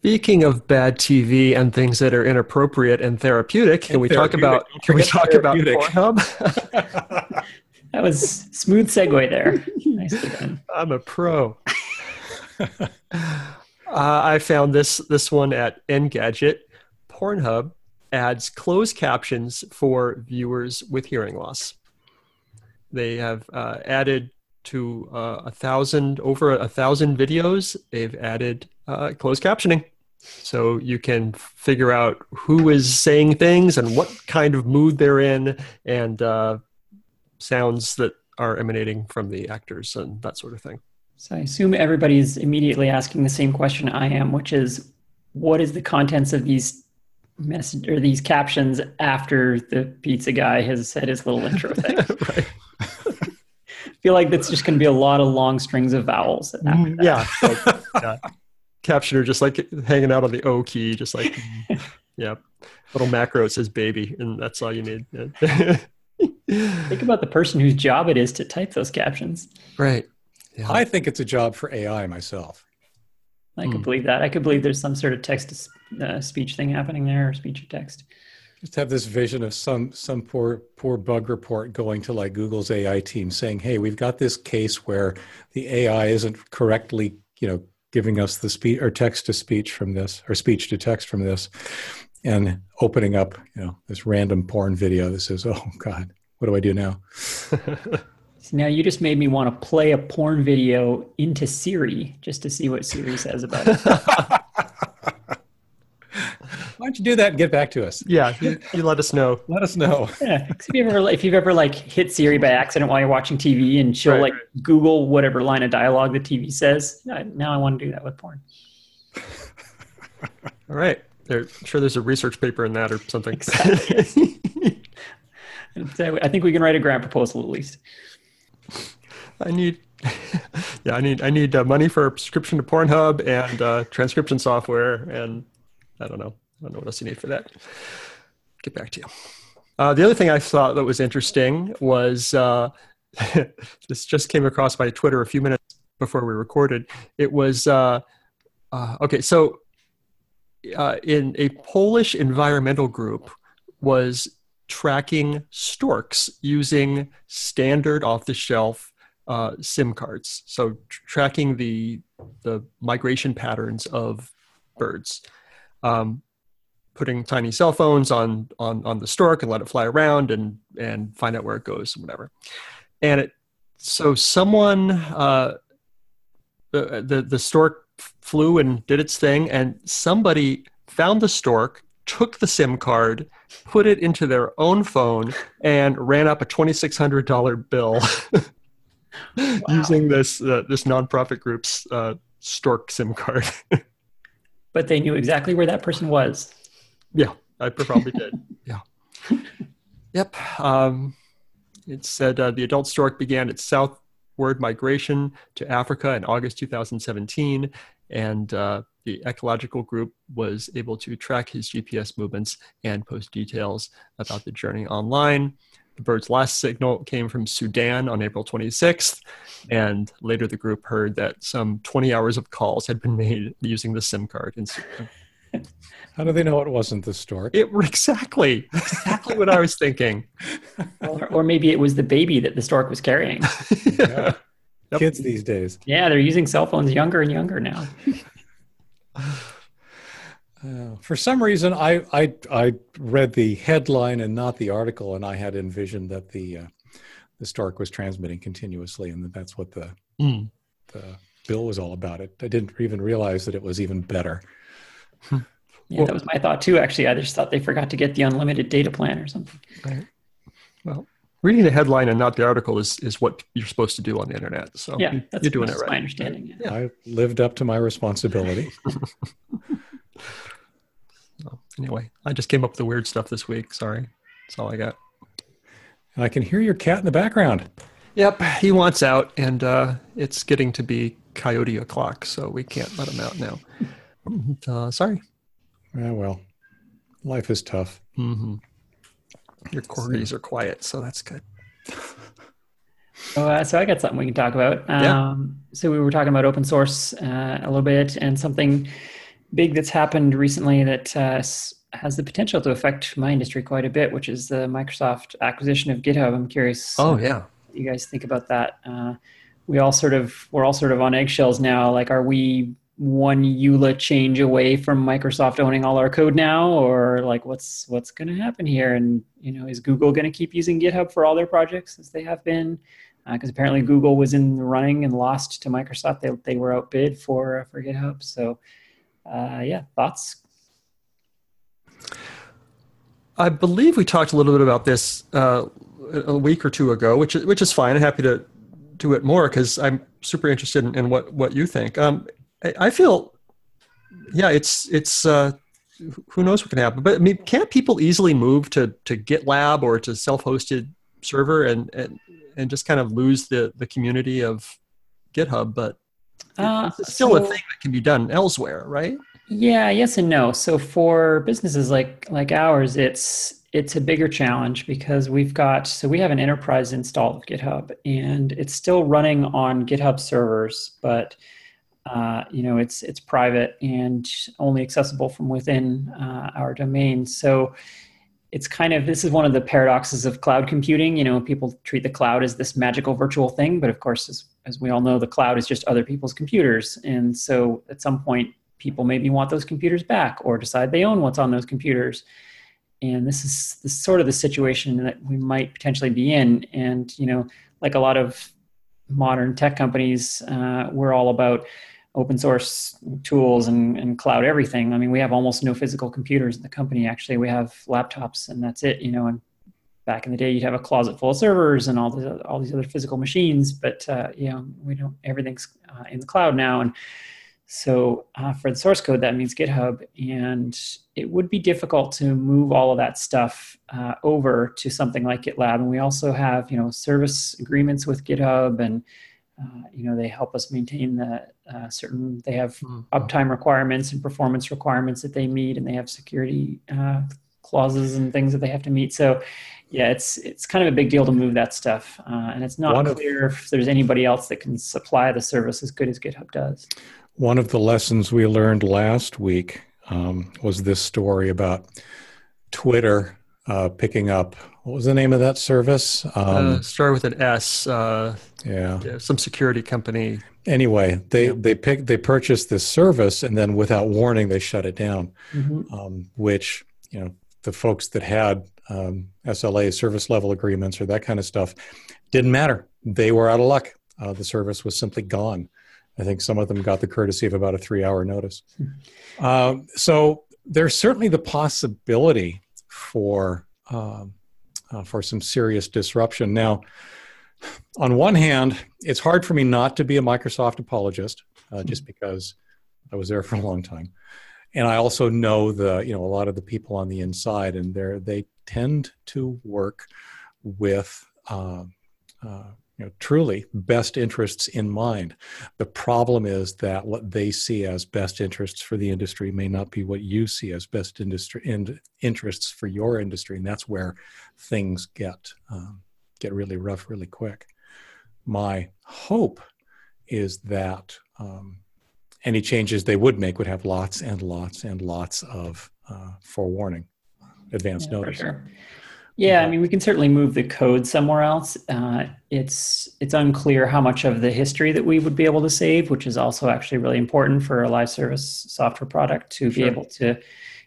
Speaking of bad TV and things that are inappropriate and therapeutic, can And we talk about can we talk about. Pornhub? That was smooth segue there. Nicely done. I'm a pro. uh, I found this this one at Engadget. Pornhub adds closed captions for viewers with hearing loss. They have uh, added to uh, a thousand over a thousand videos. They've added uh, closed captioning, so you can figure out who is saying things and what kind of mood they're in, and uh, sounds that are emanating from the actors and that sort of thing. So I assume everybody's immediately asking the same question I am, which is, what is the contents of these message or these captions after the pizza guy has said his little intro thing? right. I feel like that's just going to be a lot of long strings of vowels. After that. Yeah. like, yeah. Captioner just like hanging out on the O key, just like, yeah. Little macro that says baby, and that's all you need. Think about the person whose job it is to type those captions. right. Yeah. I think it's a job for AI myself. I could Hmm. believe that. I could believe there's some sort of text to uh, speech thing happening there, or speech to text. Just have this vision of some some poor poor bug report going to like Google's AI team saying, "Hey, we've got this case where the AI isn't correctly, you know, giving us the speech or text to speech from this or speech to text from this," and opening up, you know, this random porn video that says, "Oh God, what do I do now?" So now you just made me want to play a porn video into Siri just to see what Siri says about it. Why don't you do that and get back to us? yeah. You, you let us know. Let us know. Yeah, 'cause if you ever if you've ever like hit Siri by accident while you're watching TV and she'll Right, like Google whatever line of dialogue the TV says, now I want to do that with porn. All right. There, I'm sure there's a research paper in that or something. Exactly. I think we can write a grant proposal at least. I need, yeah, I need, I need uh, money for a subscription to Pornhub and uh, transcription software, and I don't know, I don't know what else you need for that. Get back to you. Uh, the other thing I thought that was interesting was uh, this just came across my Twitter a few minutes before we recorded. It was uh, uh, okay, so uh, in a Polish environmental group was tracking storks using standard off-the-shelf uh, SIM cards. So tr- tracking the the migration patterns of birds, um, putting tiny cell phones on on on the stork and let it fly around and and find out where it goes and whatever. And it so someone uh, the the the stork flew and did its thing, and somebody found the stork, took the SIM card, put it into their own phone, and ran up a twenty six hundred dollar bill using this uh, this nonprofit group's uh, stork SIM card. But they knew exactly where that person was. Yeah, I probably did. Yeah. Yep. Um, it said uh, the adult stork began its southward migration to Africa in August 2017, and uh, the ecological group was able to track his GPS movements and post details about the journey online. The bird's last signal came from Sudan on April 26th, and later the group heard that some 20 hours of calls had been made using the SIM card in Sudan. How do they know it wasn't the stork? It exactly, exactly what I was thinking. Or, or maybe it was the baby that the stork was carrying. Yeah. Yep. Kids these days. Yeah, they're using cell phones younger and younger now. Uh, for some reason, I, I I read the headline and not the article, and I had envisioned that the uh, the stork was transmitting continuously, and that that's what the Mm. the bill was all about. It. I didn't even realize that it was even better. Yeah, that was my thought too. Actually, I just thought they forgot to get the unlimited data plan or something. Right. Well, reading the headline and not the article is, is what you're supposed to do on the internet. So Yeah, you- that's, you're doing it right. my understanding. Yeah. I lived up to my responsibility. So, anyway, I just came up with the weird stuff this week. Sorry. That's all I got. and I can hear your cat in the background. Yep, he wants out, and uh, it's getting to be coyote o'clock, so we can't let him out now. Uh, sorry. Ah, well, life is tough. hmm Your corgis are quiet, so that's good. So, uh, so I got something we can talk about. Yeah. Um, So we were talking about open source uh, a little bit, and something big that's happened recently that uh, has the potential to affect my industry quite a bit, which is the Microsoft acquisition of GitHub. I'm curious. Oh yeah, you guys think about that? Uh, we all sort of we're all sort of on eggshells now. Like, are we one EULA change away from Microsoft owning all our code now, or like what's what's going to happen here? And you know, is Google going to keep using GitHub for all their projects as they have been? Because uh, apparently Google was in the running and lost to Microsoft. They they were outbid for for GitHub. So uh, yeah, thoughts. I believe we talked a little bit about this uh, a week or two ago, which which is fine. I'm happy to do it more because I'm super interested in, in, what what you think. Um, I, feel, yeah, it's it's uh, who knows what can happen. But I mean, can't people easily move to to GitLab or to self-hosted server and and and just kind of lose the the community of GitHub? But uh, it's still so, a thing that can be done elsewhere, right? Yeah, yes and no. So for businesses like like ours, it's it's a bigger challenge because we've got so we have an enterprise install of GitHub and it's still running on GitHub servers, but uh, you know it's it's private and only accessible from within uh, our domain. So it's kind of this is one of the paradoxes of cloud computing. You know, people treat the cloud as this magical virtual thing, but of course, as, as we all know, the cloud is just other people's computers. And so at some point, people maybe want those computers back or decide they own what's on those computers and this is, this sort of the situation that we might potentially be in and you know like a lot of modern tech companies uh, we're all about open source tools and, and cloud everything. I mean we have almost no physical computers in the company actually. We have laptops and that's it you know and back in the day you'd have a closet full of servers and all the all these other physical machines but uh, you know we don't everything's uh, in the cloud now. And so uh, for the source code, that means GitHub, and it would be difficult to move all of that stuff uh, over to something like GitLab. And we also have, you know, service agreements with GitHub, and uh, you know they help us maintain the uh, certain. They have mm-hmm. uptime requirements and performance requirements that they meet, and they have security uh, clauses and things that they have to meet. So yeah, it's it's kind of a big deal to move that stuff, uh, and it's not One clear of, if there's anybody else that can supply the service as good as GitHub does. One of the lessons we learned last week um, was this story about Twitter uh, picking up. What was the name of that service? Um, uh, start with an S. Uh, yeah. yeah. some security company. Anyway, they yeah. they pick they purchased this service and then without warning they shut it down, mm-hmm. um, which you know the folks that had um, SLA service level agreements or that kind of stuff didn't matter. They were out of luck. Uh, the service was simply gone. I think some of them got the courtesy of about a three hour notice. Um, so there's certainly the possibility for um, uh, for some serious disruption. Now, on one hand, it's hard for me not to be a Microsoft apologist, uh, just because I was there for a long time, and I also know the you know a lot of the people on the inside, and they they tend to work with. Uh, uh, you know, truly best interests in mind. The problem is that what they see as best interests for the industry may not be what you see as best industry in, interests for your industry, and that's where things get um, get really rough really quick. My hope is that um, any changes they would make would have lots and lots and lots of uh, forewarning, advance yeah, notice. Sure. Yeah, I mean, we can certainly move the code somewhere else. Uh, it's it's unclear how much of the history that we would be able to save, which is also actually really important for a live service software product to sure. be able to,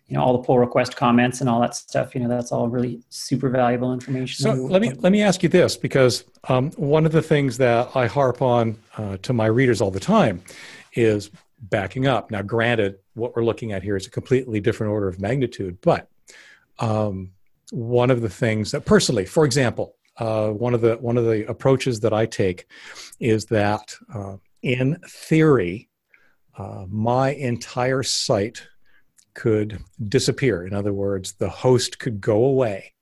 you know, all the pull request comments and all that stuff. You know, that's all really super valuable information. So let me let me ask you this, because um, one of the things that I harp on uh, to my readers all the time is backing up. Now, granted, what we're looking at here is a completely different order of magnitude, but um, one of the things that personally, for example, uh, one of the one of the approaches that I take is that uh, in theory, uh, my entire site could disappear. In other words, the host could go away,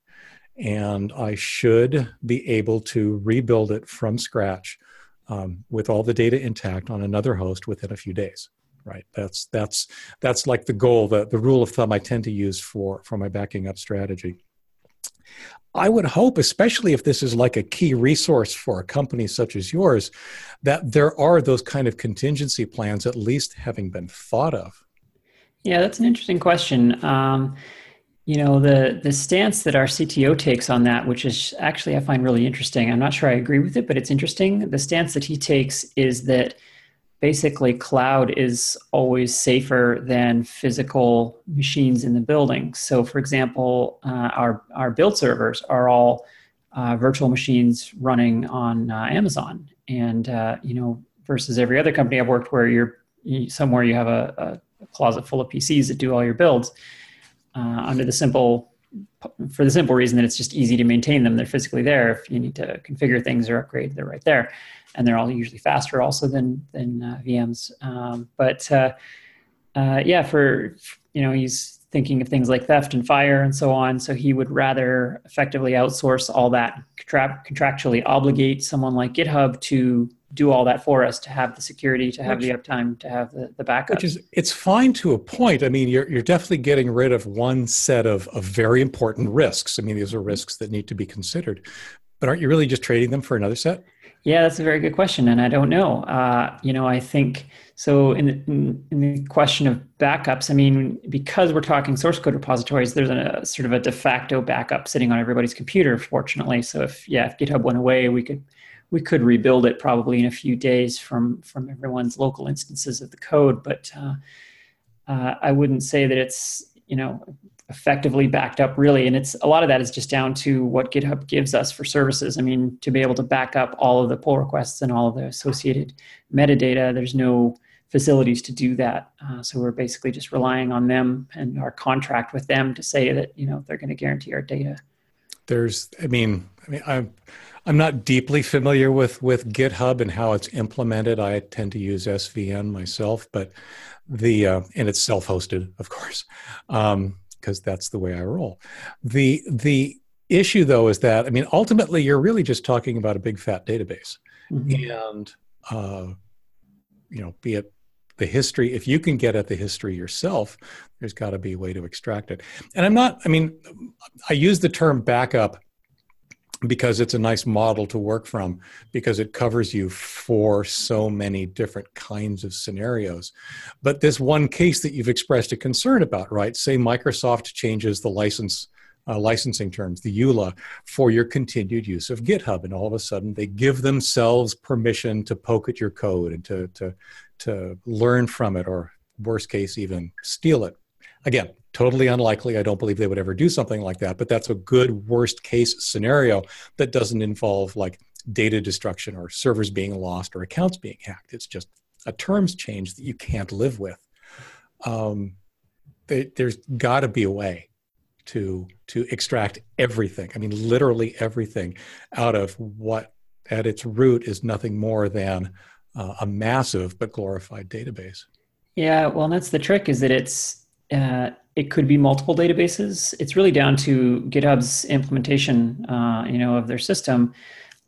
and I should be able to rebuild it from scratch um, with all the data intact on another host within a few days right that's that's that's like the goal the, the rule of thumb i tend to use for for my backing up strategy I would hope, especially if this is like a key resource for a company such as yours, that there are those kind of contingency plans at least having been thought of. Yeah, that's an interesting question. Um, you know, the the stance that our CTO takes on that, which is actually I find really interesting. I'm not sure I agree with it, but it's interesting. The stance that he takes is that basically cloud is always safer than physical machines in the building. So, for example, uh, our our build servers are all uh, virtual machines running on uh, Amazon, and uh, you know, versus every other company I've worked where you're somewhere you have a, a closet full of PCs that do all your builds uh, under the simple for the simple reason that it's just easy to maintain them. They're physically there. If you need to configure things or upgrade, they're right there, and they're all usually faster also than than uh, VMs. Um, but uh, uh, yeah, for you know, he's thinking of things like theft and fire and so on. So he would rather effectively outsource all that, contractually obligate someone like GitHub to do all that for us to have the security to have which, the uptime to have the, the backup. Which is it's fine to a point. I mean you're, you're definitely getting rid of one set of, of very important risks. I mean these are risks that need to be considered. But aren't you really just trading them for another set? Yeah that's a very good question and i don't know. Uh, you know i think so in, in, in, the question of backups i mean because we're talking source code repositories there's a sort of a de facto backup sitting on everybody's computer fortunately. So if yeah if github went away we could we could rebuild it probably in a few days from from everyone's local instances of the code but uh, uh, i wouldn't say that it's you know effectively backed up really. And it's a lot of that is just down to what github gives us for services. I mean to be able to back up all of the pull requests and all of the associated metadata there's no facilities to do that. Uh, so we're basically just relying on them and our contract with them to say that you know they're going to guarantee our data. There's i mean i mean i'm I'm not deeply familiar with with GitHub and how it's implemented. I tend to use SVN myself, but the uh, and it's self-hosted, of course, because um, that's the way I roll. the The issue, though, is that I mean, ultimately, you're really just talking about a big fat database, mm-hmm. and uh, you know, be it the history if you can get at the history yourself there's got to be a way to extract it and i'm not i mean i use the term backup because it's a nice model to work from because it covers you for so many different kinds of scenarios. But this one case that you've expressed a concern about right? Say microsoft changes the license uh, licensing terms the eula for your continued use of github and all of a sudden they give themselves permission to poke at your code and to to to learn from it or worst case even steal it. Again totally unlikely. I don't believe they would ever do something like that, but that's a good worst case scenario that doesn't involve like data destruction or servers being lost or accounts being hacked. It's just a terms change that you can't live with. Um, they, there's got to be a way to to extract everything. I mean, literally everything out of what at its root is nothing more than uh, a massive but glorified database. Yeah, well, that's the trick. Is that it's uh, it could be multiple databases. It's really down to GitHub's implementation, uh, you know, of their system.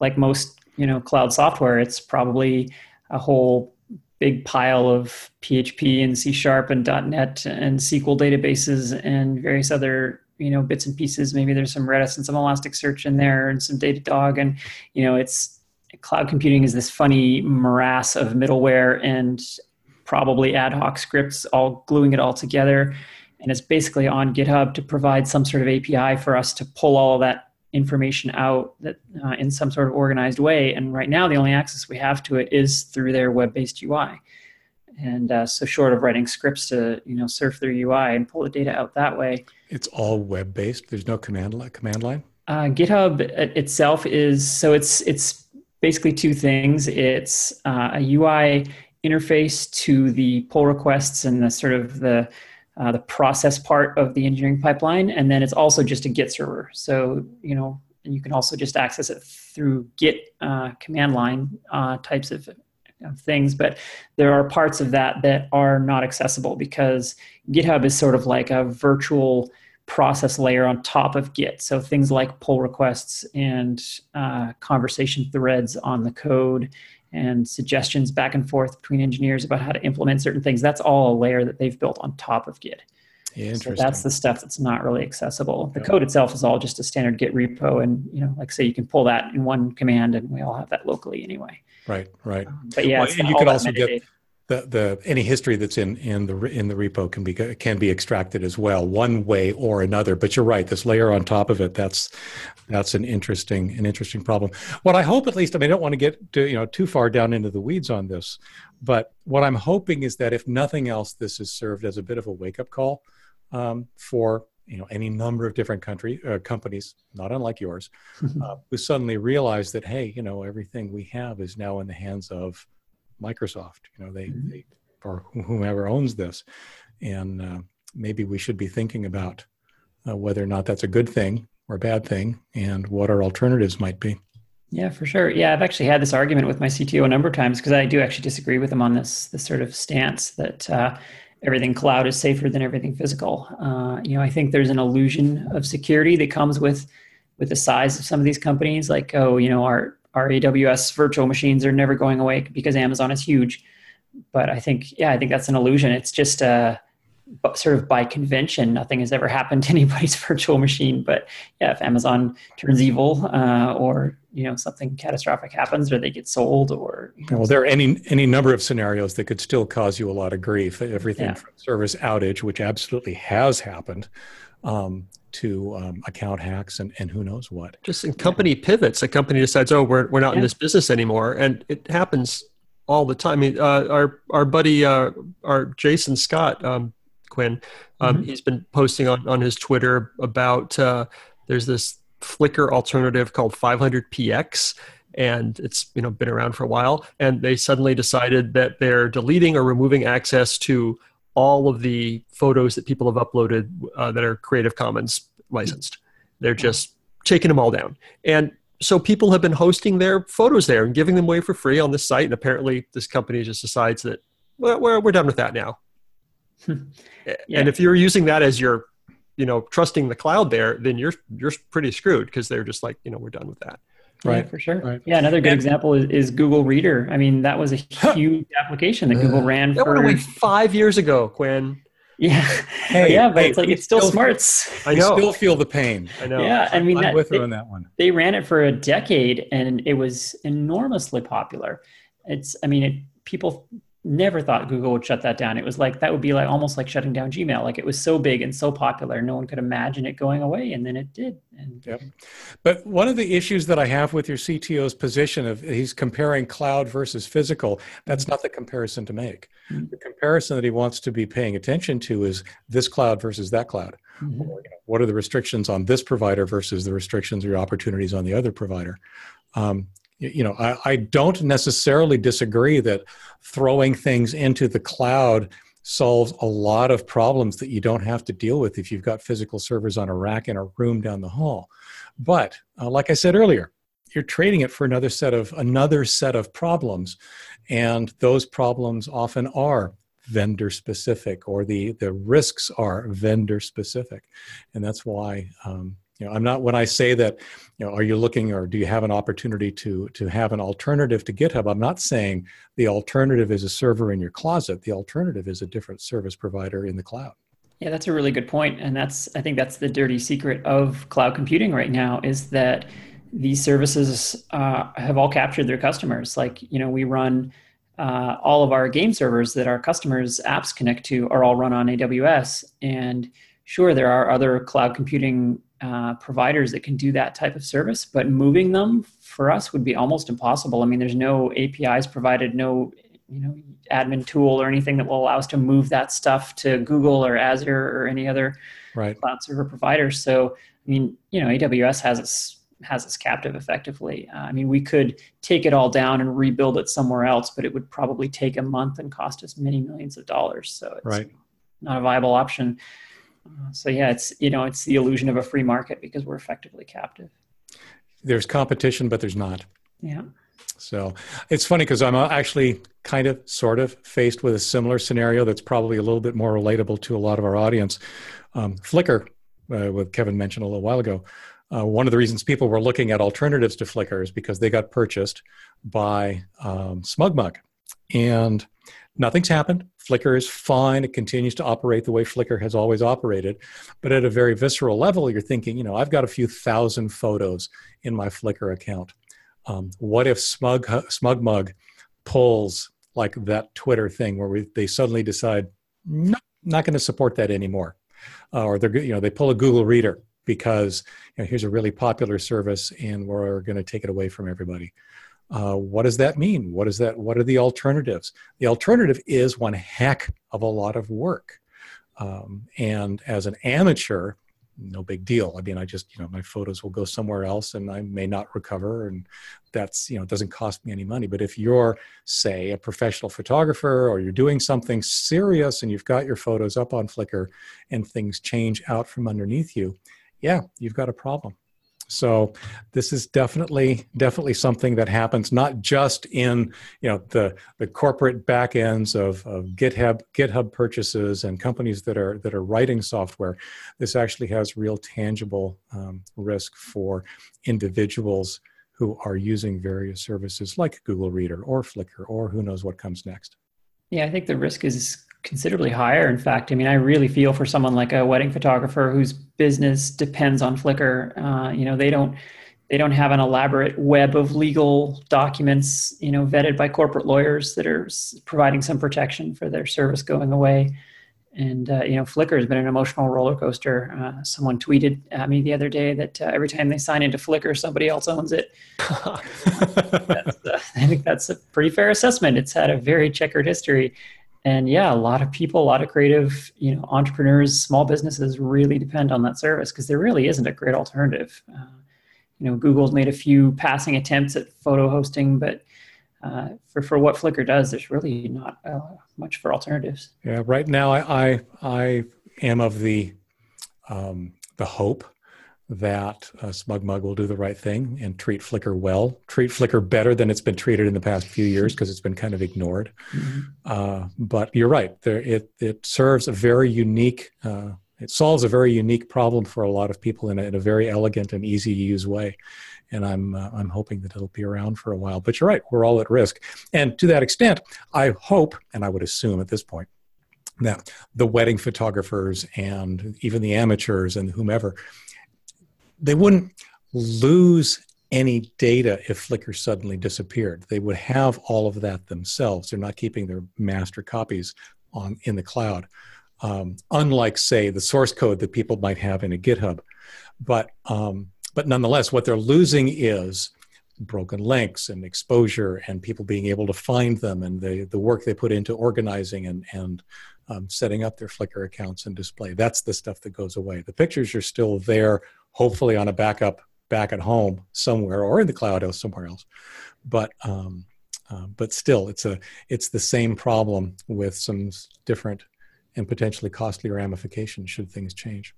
Like most, you know, cloud software, it's probably a whole big pile of PHP and C Sharp and .NET and SQL databases and various other, you know, bits and pieces. Maybe there's some Redis and some Elasticsearch in there and some Datadog, and you know, it's cloud computing is this funny morass of middleware and probably ad hoc scripts all gluing it all together and it's basically on github to provide some sort of api for us to pull all that information out that uh, in some sort of organized way. And right now the only access we have to it is through their web-based ui and uh, so short of writing scripts to you know surf their ui and pull the data out that way. It's all web-based? There's no command line command line? Uh, github itself is so it's it's basically two things. It's uh, a ui interface to the pull requests and the sort of the uh, the process part of the engineering pipeline, and then it's also just a Git server. So you know, and you can also just access it through Git uh, command line uh, types of, of things. But there are parts of that that are not accessible because GitHub is sort of like a virtual process layer on top of Git. So things like pull requests and uh, conversation threads on the code and suggestions back and forth between engineers about how to implement certain things. That's all a layer that they've built on top of Git. So that's the stuff that's not really accessible. The code itself is all just a standard Git repo, and you know, like say, you can pull that in one command, and we all have that locally anyway. Right, right. Um, but yeah, well, you could also get the, the any history that's in in the in the repo can be can be extracted as well one way or another. But you're right this layer on top of it that's that's an interesting an interesting problem. What i hope at least i mean i don't want to get to, you know too far down into the weeds on this but what i'm hoping is that if nothing else this has served as a bit of a wake up call um, for you know any number of different country uh, companies not unlike yours uh, who suddenly realize that hey you know everything we have is now in the hands of Microsoft. You know, they, mm-hmm. they or whomever owns this, and uh, maybe we should be thinking about uh, whether or not that's a good thing or a bad thing, and what our alternatives might be. Yeah, for sure. Yeah, I've actually had this argument with my CTO a number of times because I do actually disagree with him on this this sort of stance that uh, everything cloud is safer than everything physical. Uh, you know, I think there's an illusion of security that comes with with the size of some of these companies. Like, oh, you know, our our AWS virtual machines are never going away because Amazon is huge. But I think, yeah, I think that's an illusion. It's just uh, sort of by convention, nothing has ever happened to anybody's virtual machine. But yeah, if Amazon turns evil uh, or you know something catastrophic happens or they get sold or you know, well there are any any number of scenarios that could still cause you a lot of grief everything yeah. from service outage which absolutely has happened um, to um, account hacks and, and who knows what. Just in company yeah. pivots, a company decides, oh, we're, we're not yeah. in this business anymore. And it happens all the time. I mean, uh, our, our buddy, uh, our Jason Scott, um, Quinn, um, mm-hmm. he's been posting on, on his Twitter about uh, there's this Flickr alternative called 500px and it's you know been around for a while and they suddenly decided that they're deleting or removing access to all of the photos that people have uploaded uh, that are Creative Commons licensed. They're just taking them all down. And so people have been hosting their photos there and giving them away for free on this site. And apparently, this company just decides that well, we're, we're done with that now. yeah. And if you're using that as your, you know, trusting the cloud there, then you're you're pretty screwed because they're just like, you know, we're done with that. Right, yeah, for sure. Right. Yeah, another good and, example is, is, Google Reader. I mean, that was a huge application that Google ran that for like five years ago, Quinn. Yeah, hey, yeah, but hey, it's like it's still, still smarts. I know. still feel the pain. I know. Yeah, I mean, I'm that, with they, you on that one. They ran it for a decade, and it was enormously popular. It's, I mean, it, people never thought Google would shut that down. It was like that would be like almost like shutting down Gmail. Like it was so big and so popular, no one could imagine it going away, and then it did. And yep. But one of the issues that I have with your CTO's position of he's comparing cloud versus physical, that's not the comparison to make. Mm-hmm. The comparison that he wants to be paying attention to is this cloud versus that cloud. Mm-hmm. Or, you know, what are the restrictions on this provider versus the restrictions or opportunities on the other provider? Um, you know, I, I don't necessarily disagree that throwing things into the cloud solves a lot of problems that you don't have to deal with if you've got physical servers on a rack in a room down the hall. But uh, like I said earlier, you're trading it for another set of another set of problems, and those problems often are vendor specific, or the the risks are vendor specific, and that's why um, you know i'm not when i say that you know are you looking or do you have an opportunity to to have an alternative to github? I'm not saying the alternative is a server in your closet. The alternative is a different service provider in the cloud. Yeah that's a really good point. And that's i think that's the dirty secret of cloud computing right now is that these services uh, have all captured their customers. Like you know we run uh, all of our game servers that our customers apps connect to are all run on aws and sure there are other cloud computing uh, providers that can do that type of service, but moving them for us would be almost impossible. I mean, there's no APIs provided, no you know admin tool or anything that will allow us to move that stuff to Google or Azure or any other right. cloud server provider. So, I mean, you know, AWS has us has its captive effectively. Uh, I mean, we could take it all down and rebuild it somewhere else, but it would probably take a month and cost us many millions of dollars. So it's right. not a viable option. Uh, so yeah, it's you know it's the illusion of a free market because we're effectively captive. There's competition, but there's not. Yeah. So it's funny because I'm actually kind of sort of faced with a similar scenario that's probably a little bit more relatable to a lot of our audience. Um, Flickr, uh, what Kevin mentioned a little while ago, uh, one of the reasons people were looking at alternatives to Flickr is because they got purchased by um, SmugMug. And Nothing's happened. Flickr is fine. It continues to operate the way Flickr has always operated. But at a very visceral level, you're thinking, you know, I've got a few thousand photos in my Flickr account. Um, what if Smug SmugMug pulls like that Twitter thing where we, they suddenly decide, no, not going to support that anymore. Uh, or they're, you know, they pull a Google Reader because you know, here's a really popular service and we're going to take it away from everybody. Uh, what does that mean? What is that? What are the alternatives? The alternative is one heck of a lot of work. Um, and as an amateur, no big deal. I mean, I just, you know, my photos will go somewhere else and I may not recover. And that's, you know, it doesn't cost me any money. But if you're, say, a professional photographer or you're doing something serious and you've got your photos up on Flickr and things change out from underneath you, yeah, you've got a problem. So this is definitely definitely something that happens not just in you know the the corporate back ends of, of GitHub GitHub purchases and companies that are that are writing software. This actually has real tangible um, risk for individuals who are using various services like Google Reader or Flickr or who knows what comes next. Yeah, I think the risk is considerably higher. In fact, I mean, I really feel for someone like a wedding photographer whose business depends on Flickr. Uh, you know, they don't they don't have an elaborate web of legal documents, you know, vetted by corporate lawyers that are providing some protection for their service going away. And uh, you know, Flickr has been an emotional roller coaster. Uh, someone tweeted at me the other day that uh, every time they sign into Flickr, somebody else owns it. uh, I think that's a pretty fair assessment. It's had a very checkered history, and yeah a lot of people a lot of creative you know entrepreneurs small businesses really depend on that service because there really isn't a great alternative. Uh, you know google's made a few passing attempts at photo hosting but uh, for, for what flickr does there's really not uh, much for alternatives. Yeah right now i i, I am of the um, the hope that uh, SmugMug will do the right thing and treat Flickr well, treat Flickr better than it's been treated in the past few years because it's been kind of ignored. Mm-hmm. Uh, but you're right; there, it it serves a very unique, uh, it solves a very unique problem for a lot of people in a, in a very elegant and easy to use way. And I'm uh, I'm hoping that it'll be around for a while. But you're right; we're all at risk. And to that extent, I hope, and I would assume at this point, that the wedding photographers and even the amateurs and whomever they wouldn't lose any data if Flickr suddenly disappeared. They would have all of that themselves. They're not keeping their master copies on in the cloud, um, unlike say the source code that people might have in a GitHub. But um, but nonetheless, what they're losing is broken links and exposure and people being able to find them and the the work they put into organizing and and um, setting up their Flickr accounts and display. That's the stuff that goes away. The pictures are still there hopefully on a backup back at home somewhere or in the cloud or somewhere else. But um, uh, but still, it's a it's the same problem with some different and potentially costly ramifications should things change.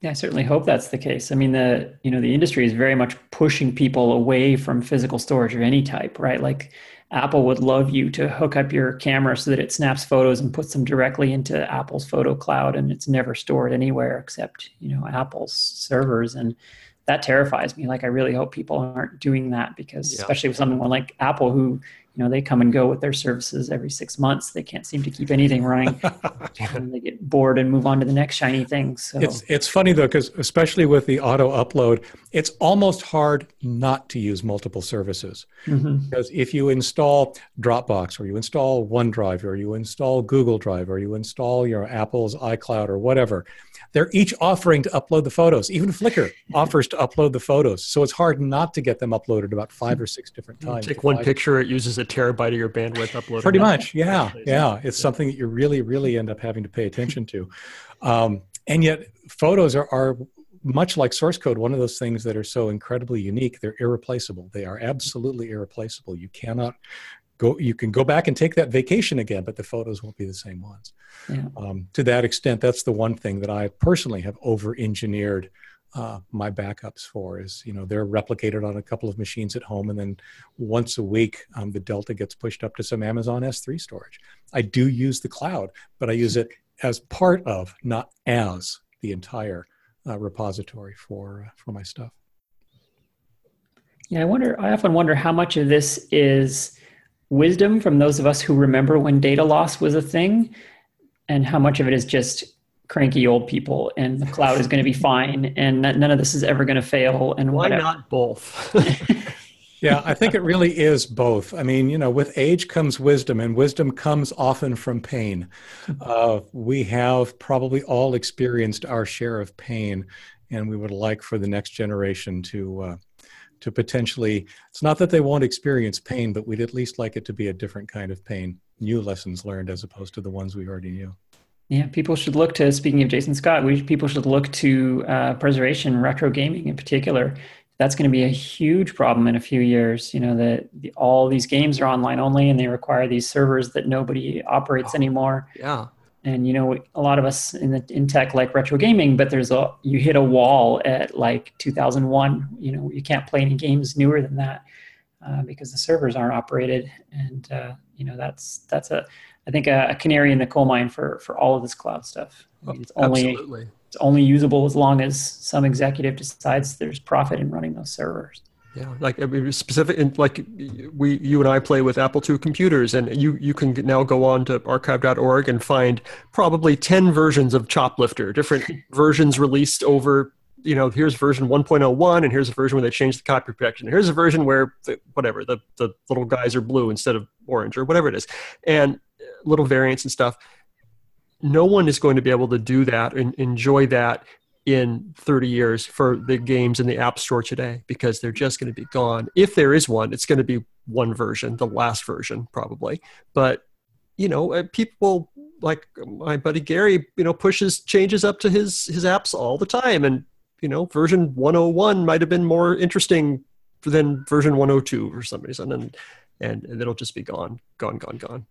Yeah, I certainly hope that's the case. I mean, the you know the industry is very much pushing people away from physical storage of any type, right? Like Apple would love you to hook up your camera so that it snaps photos and puts them directly into Apple's photo cloud and it's never stored anywhere except, you know, Apple's servers. And that terrifies me. Like I really hope people aren't doing that because yeah. especially with someone like Apple who you know they come and go with their services every six months. They can't seem to keep anything running. And they get bored and move on to the next shiny thing. So it's, it's funny though because especially with the auto upload it's almost hard not to use multiple services. Mm-hmm. because if you install dropbox or you install onedrive or you install google drive or you install your apple's icloud or whatever they're each offering to upload the photos. Even Flickr offers to upload the photos. So it's hard not to get them uploaded about five or six different times. You take one picture, it uses a terabyte of your bandwidth uploaded. Pretty much, yeah. Yeah. It's yeah. something that you really, really end up having to pay attention to. Um, and yet, photos are, are much like source code, one of those things that are so incredibly unique, they're irreplaceable. They are absolutely irreplaceable. You cannot go you can go back and take that vacation again but the photos won't be the same ones. Yeah. um, to that extent that's the one thing that i personally have over engineered uh, my backups for is you know they're replicated on a couple of machines at home and then once a week um, the delta gets pushed up to some amazon s3 storage. I do use the cloud but i use it as part of not as the entire uh, repository for uh, for my stuff. Yeah i wonder i often wonder how much of this is wisdom from those of us who remember when data loss was a thing and how much of it is just cranky old people and the cloud is going to be fine and none of this is ever going to fail and why whatever. not both yeah, I think it really is both. I mean, you know, with age comes wisdom, and wisdom comes often from pain. Uh, we have probably all experienced our share of pain, and we would like for the next generation to uh, to potentially. It's not that they won't experience pain, but we'd at least like it to be a different kind of pain, new lessons learned as opposed to the ones we already knew. Yeah, people should look to. Speaking of Jason Scott, we people should look to uh, preservation, retro gaming in particular. That's going to be a huge problem in a few years. You know that the, all these games are online only, and they require these servers that nobody operates oh, anymore. Yeah. And you know, a lot of us in the in tech like retro gaming, but there's a you hit a wall at like 2001. You know, you can't play any games newer than that uh, because the servers aren't operated, and uh, you know that's that's a I think a, a, canary in the coal mine for for all of this cloud stuff. I mean, it's only Absolutely. it's only usable as long as some executive decides there's profit in running those servers. Yeah, like specific, like we, you and I play with Apple II computers, and you you can now go on to archive.org and find probably ten versions of Choplifter, different versions released over. You know, here's version 1.01, and here's a version where they changed the copy protection. Here's a version where the, whatever the the little guys are blue instead of orange or whatever it is, and little variants and stuff. No one is going to be able to do that and enjoy that in 30 years for the games in the App Store today because they're just going to be gone. If there is one, it's going to be one version, the last version probably. But you know, uh, people like my buddy Gary, you know, pushes changes up to his his apps all the time, and you know, version 101 might have been more interesting than version 102 for some reason, and and, and it'll just be gone, gone, gone, gone.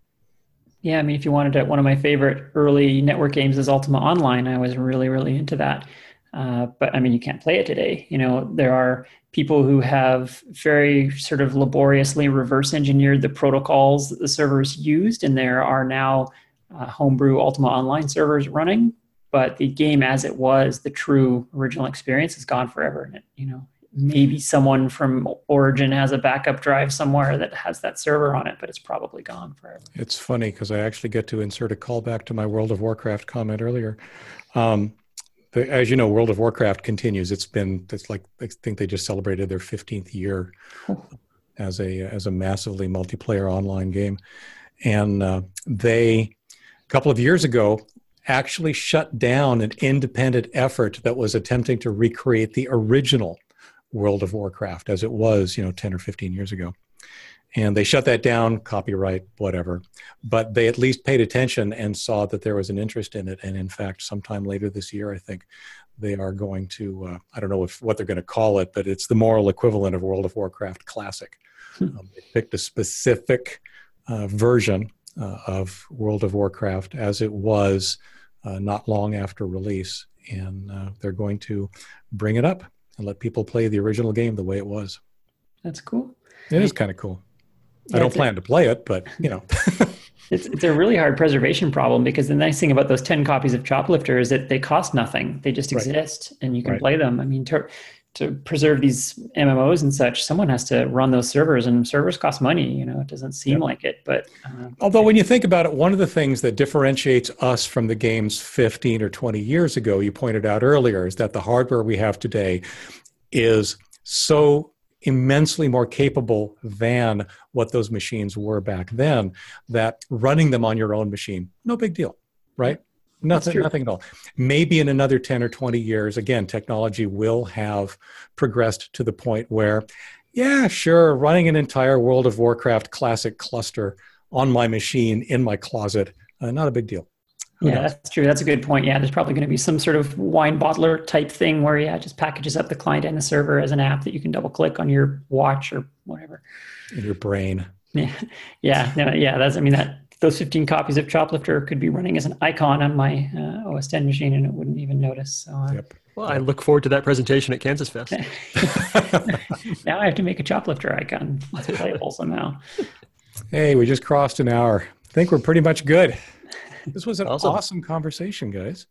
Yeah, I mean, if you wanted to, one of my favorite early network games is Ultima Online. I was really, really into that. Uh, but I mean, you can't play it today. You know, there are people who have very sort of laboriously reverse engineered the protocols that the servers used, and there are now uh, homebrew Ultima Online servers running. But the game, as it was, the true original experience, is gone forever. And it, you know, maybe someone from Origin has a backup drive somewhere that has that server on it, but it's probably gone forever. It's funny because I actually get to insert a callback to my World of Warcraft comment earlier. Um, the, as you know, World of Warcraft continues. It's been it's like I think they just celebrated their 15th year as a as a massively multiplayer online game, and uh, they a couple of years ago actually shut down an independent effort that was attempting to recreate the original World of Warcraft as it was, you know, 10 or 15 years ago. And they shut that down, copyright, whatever. But they at least paid attention and saw that there was an interest in it. And in fact, sometime later this year, I think they are going to, uh, I don't know if, what they're going to call it, but it's the moral equivalent of World of Warcraft Classic. Hmm. Um, they picked a specific uh, version uh, of World of Warcraft as it was uh, not long after release. And uh, they're going to bring it up and let people play the original game the way it was. That's cool. It is kind of cool. Yeah, I don't plan a, to play it, but you know. it's it's a really hard preservation problem because the nice thing about those 10 copies of Choplifter is that they cost nothing. They just exist right. and you can right. play them. I mean, to preserve these MMOs and such, someone has to run those servers, and servers cost money. You know, it doesn't seem like it, but uh, although when you think about it, one of the things that differentiates us from the games 15 or 20 years ago, you pointed out earlier, is that the hardware we have today is so immensely more capable than what those machines were back then. That running them on your own machine, no big deal, right? Nothing, nothing at all. Maybe in another 10 or 20 years, again, technology will have progressed to the point where, yeah, sure, running an entire World of Warcraft classic cluster on my machine in my closet, uh, not a big deal. Who yeah, knows? that's true. That's a good point. Yeah, there's probably going to be some sort of WineBottler type thing where, yeah, just packages up the client and the server as an app that you can double click on your watch or whatever. In your brain. Yeah, yeah, no, yeah. That's. I mean, that those 15 copies of Choplifter could be running as an icon on my uh, OS 10 machine and it wouldn't even notice. So, uh, yep. Well, I look forward to that presentation at KansasFest. now I have to make a Choplifter icon. It's playable somehow. Hey, we just crossed an hour. I think we're pretty much good. This was an awesome, awesome conversation, guys.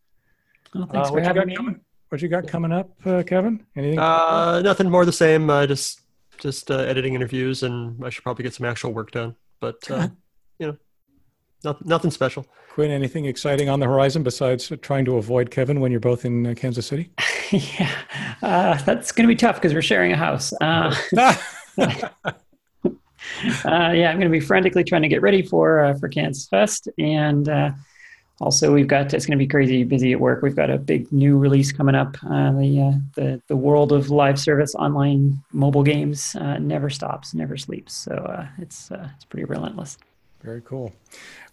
Well, thanks uh, for having me. Coming, what you got coming up, uh, Kevin? Anything? Uh, nothing more the same. Uh, just just uh, editing interviews, and I should probably get some actual work done. But uh, you know, nothing, nothing special. Quinn, anything exciting on the horizon besides trying to avoid Kevin when you're both in uh, Kansas City? yeah, uh, that's going to be tough because we're sharing a house. Uh, Uh, yeah, I'm going to be frantically trying to get ready for uh, for KansasFest, and uh, also we've got it's going to be crazy busy at work. We've got a big new release coming up. Uh, the uh, the the world of live service online mobile games uh, never stops, never sleeps. So it's it's pretty relentless. Very cool.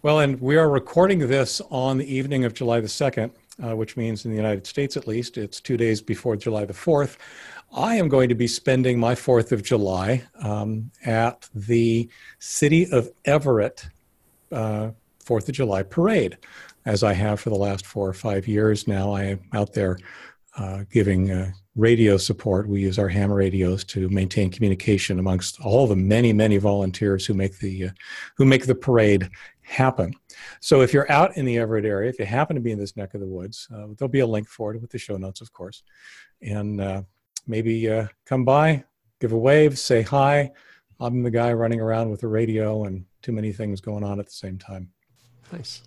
Well, and we are recording this on the evening of July the second, which means in the United States at least, it's two days before July the fourth. I am going to be spending my 4th of July um, at the City of Everett uh, 4th of July parade, as I have for the last four or five years now. I am out there uh, giving uh, radio support. We use our ham radios to maintain communication amongst all the many, many volunteers who make the, uh, who make the parade happen. So if you're out in the Everett area, if you happen to be in this neck of the woods, uh, there'll be a link for it with the show notes, of course. And uh, maybe uh, come by, give a wave, say hi. I'm the guy running around with a radio and too many things going on at the same time. Nice.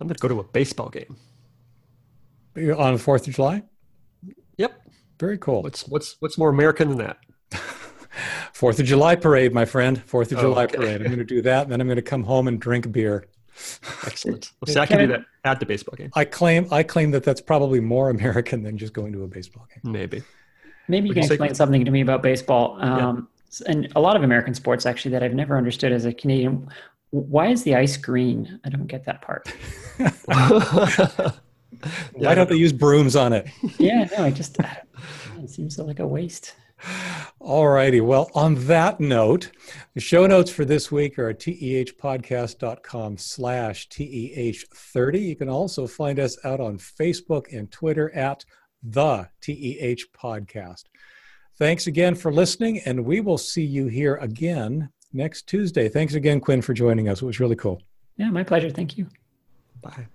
I'm going to go to a baseball game. On the 4th of July? Yep. Very cool. What's, what's, what's more American than that? Fourth of July parade, my friend. Fourth of oh, July okay. parade. I'm going to do that, and then I'm going to come home and drink beer. Excellent. Well, see, I can do that at the baseball game. I claim I claim that that's probably more American than just going to a baseball game. Maybe. Maybe you can explain something to me about baseball. Um, yeah. And a lot of American sports, actually, that I've never understood as a Canadian. Why is the ice green? I don't get that part. Why don't they use brooms on it? yeah, no, I just, it seems like a waste. All righty. Well, on that note, the show notes for this week are at tehpodcast.com slash TEH30. You can also find us out on Facebook and Twitter at the TEH podcast. Thanks again for listening, and we will see you here again next Tuesday. Thanks again, Quinn, for joining us. It was really cool. Yeah, my pleasure. Thank you. Bye.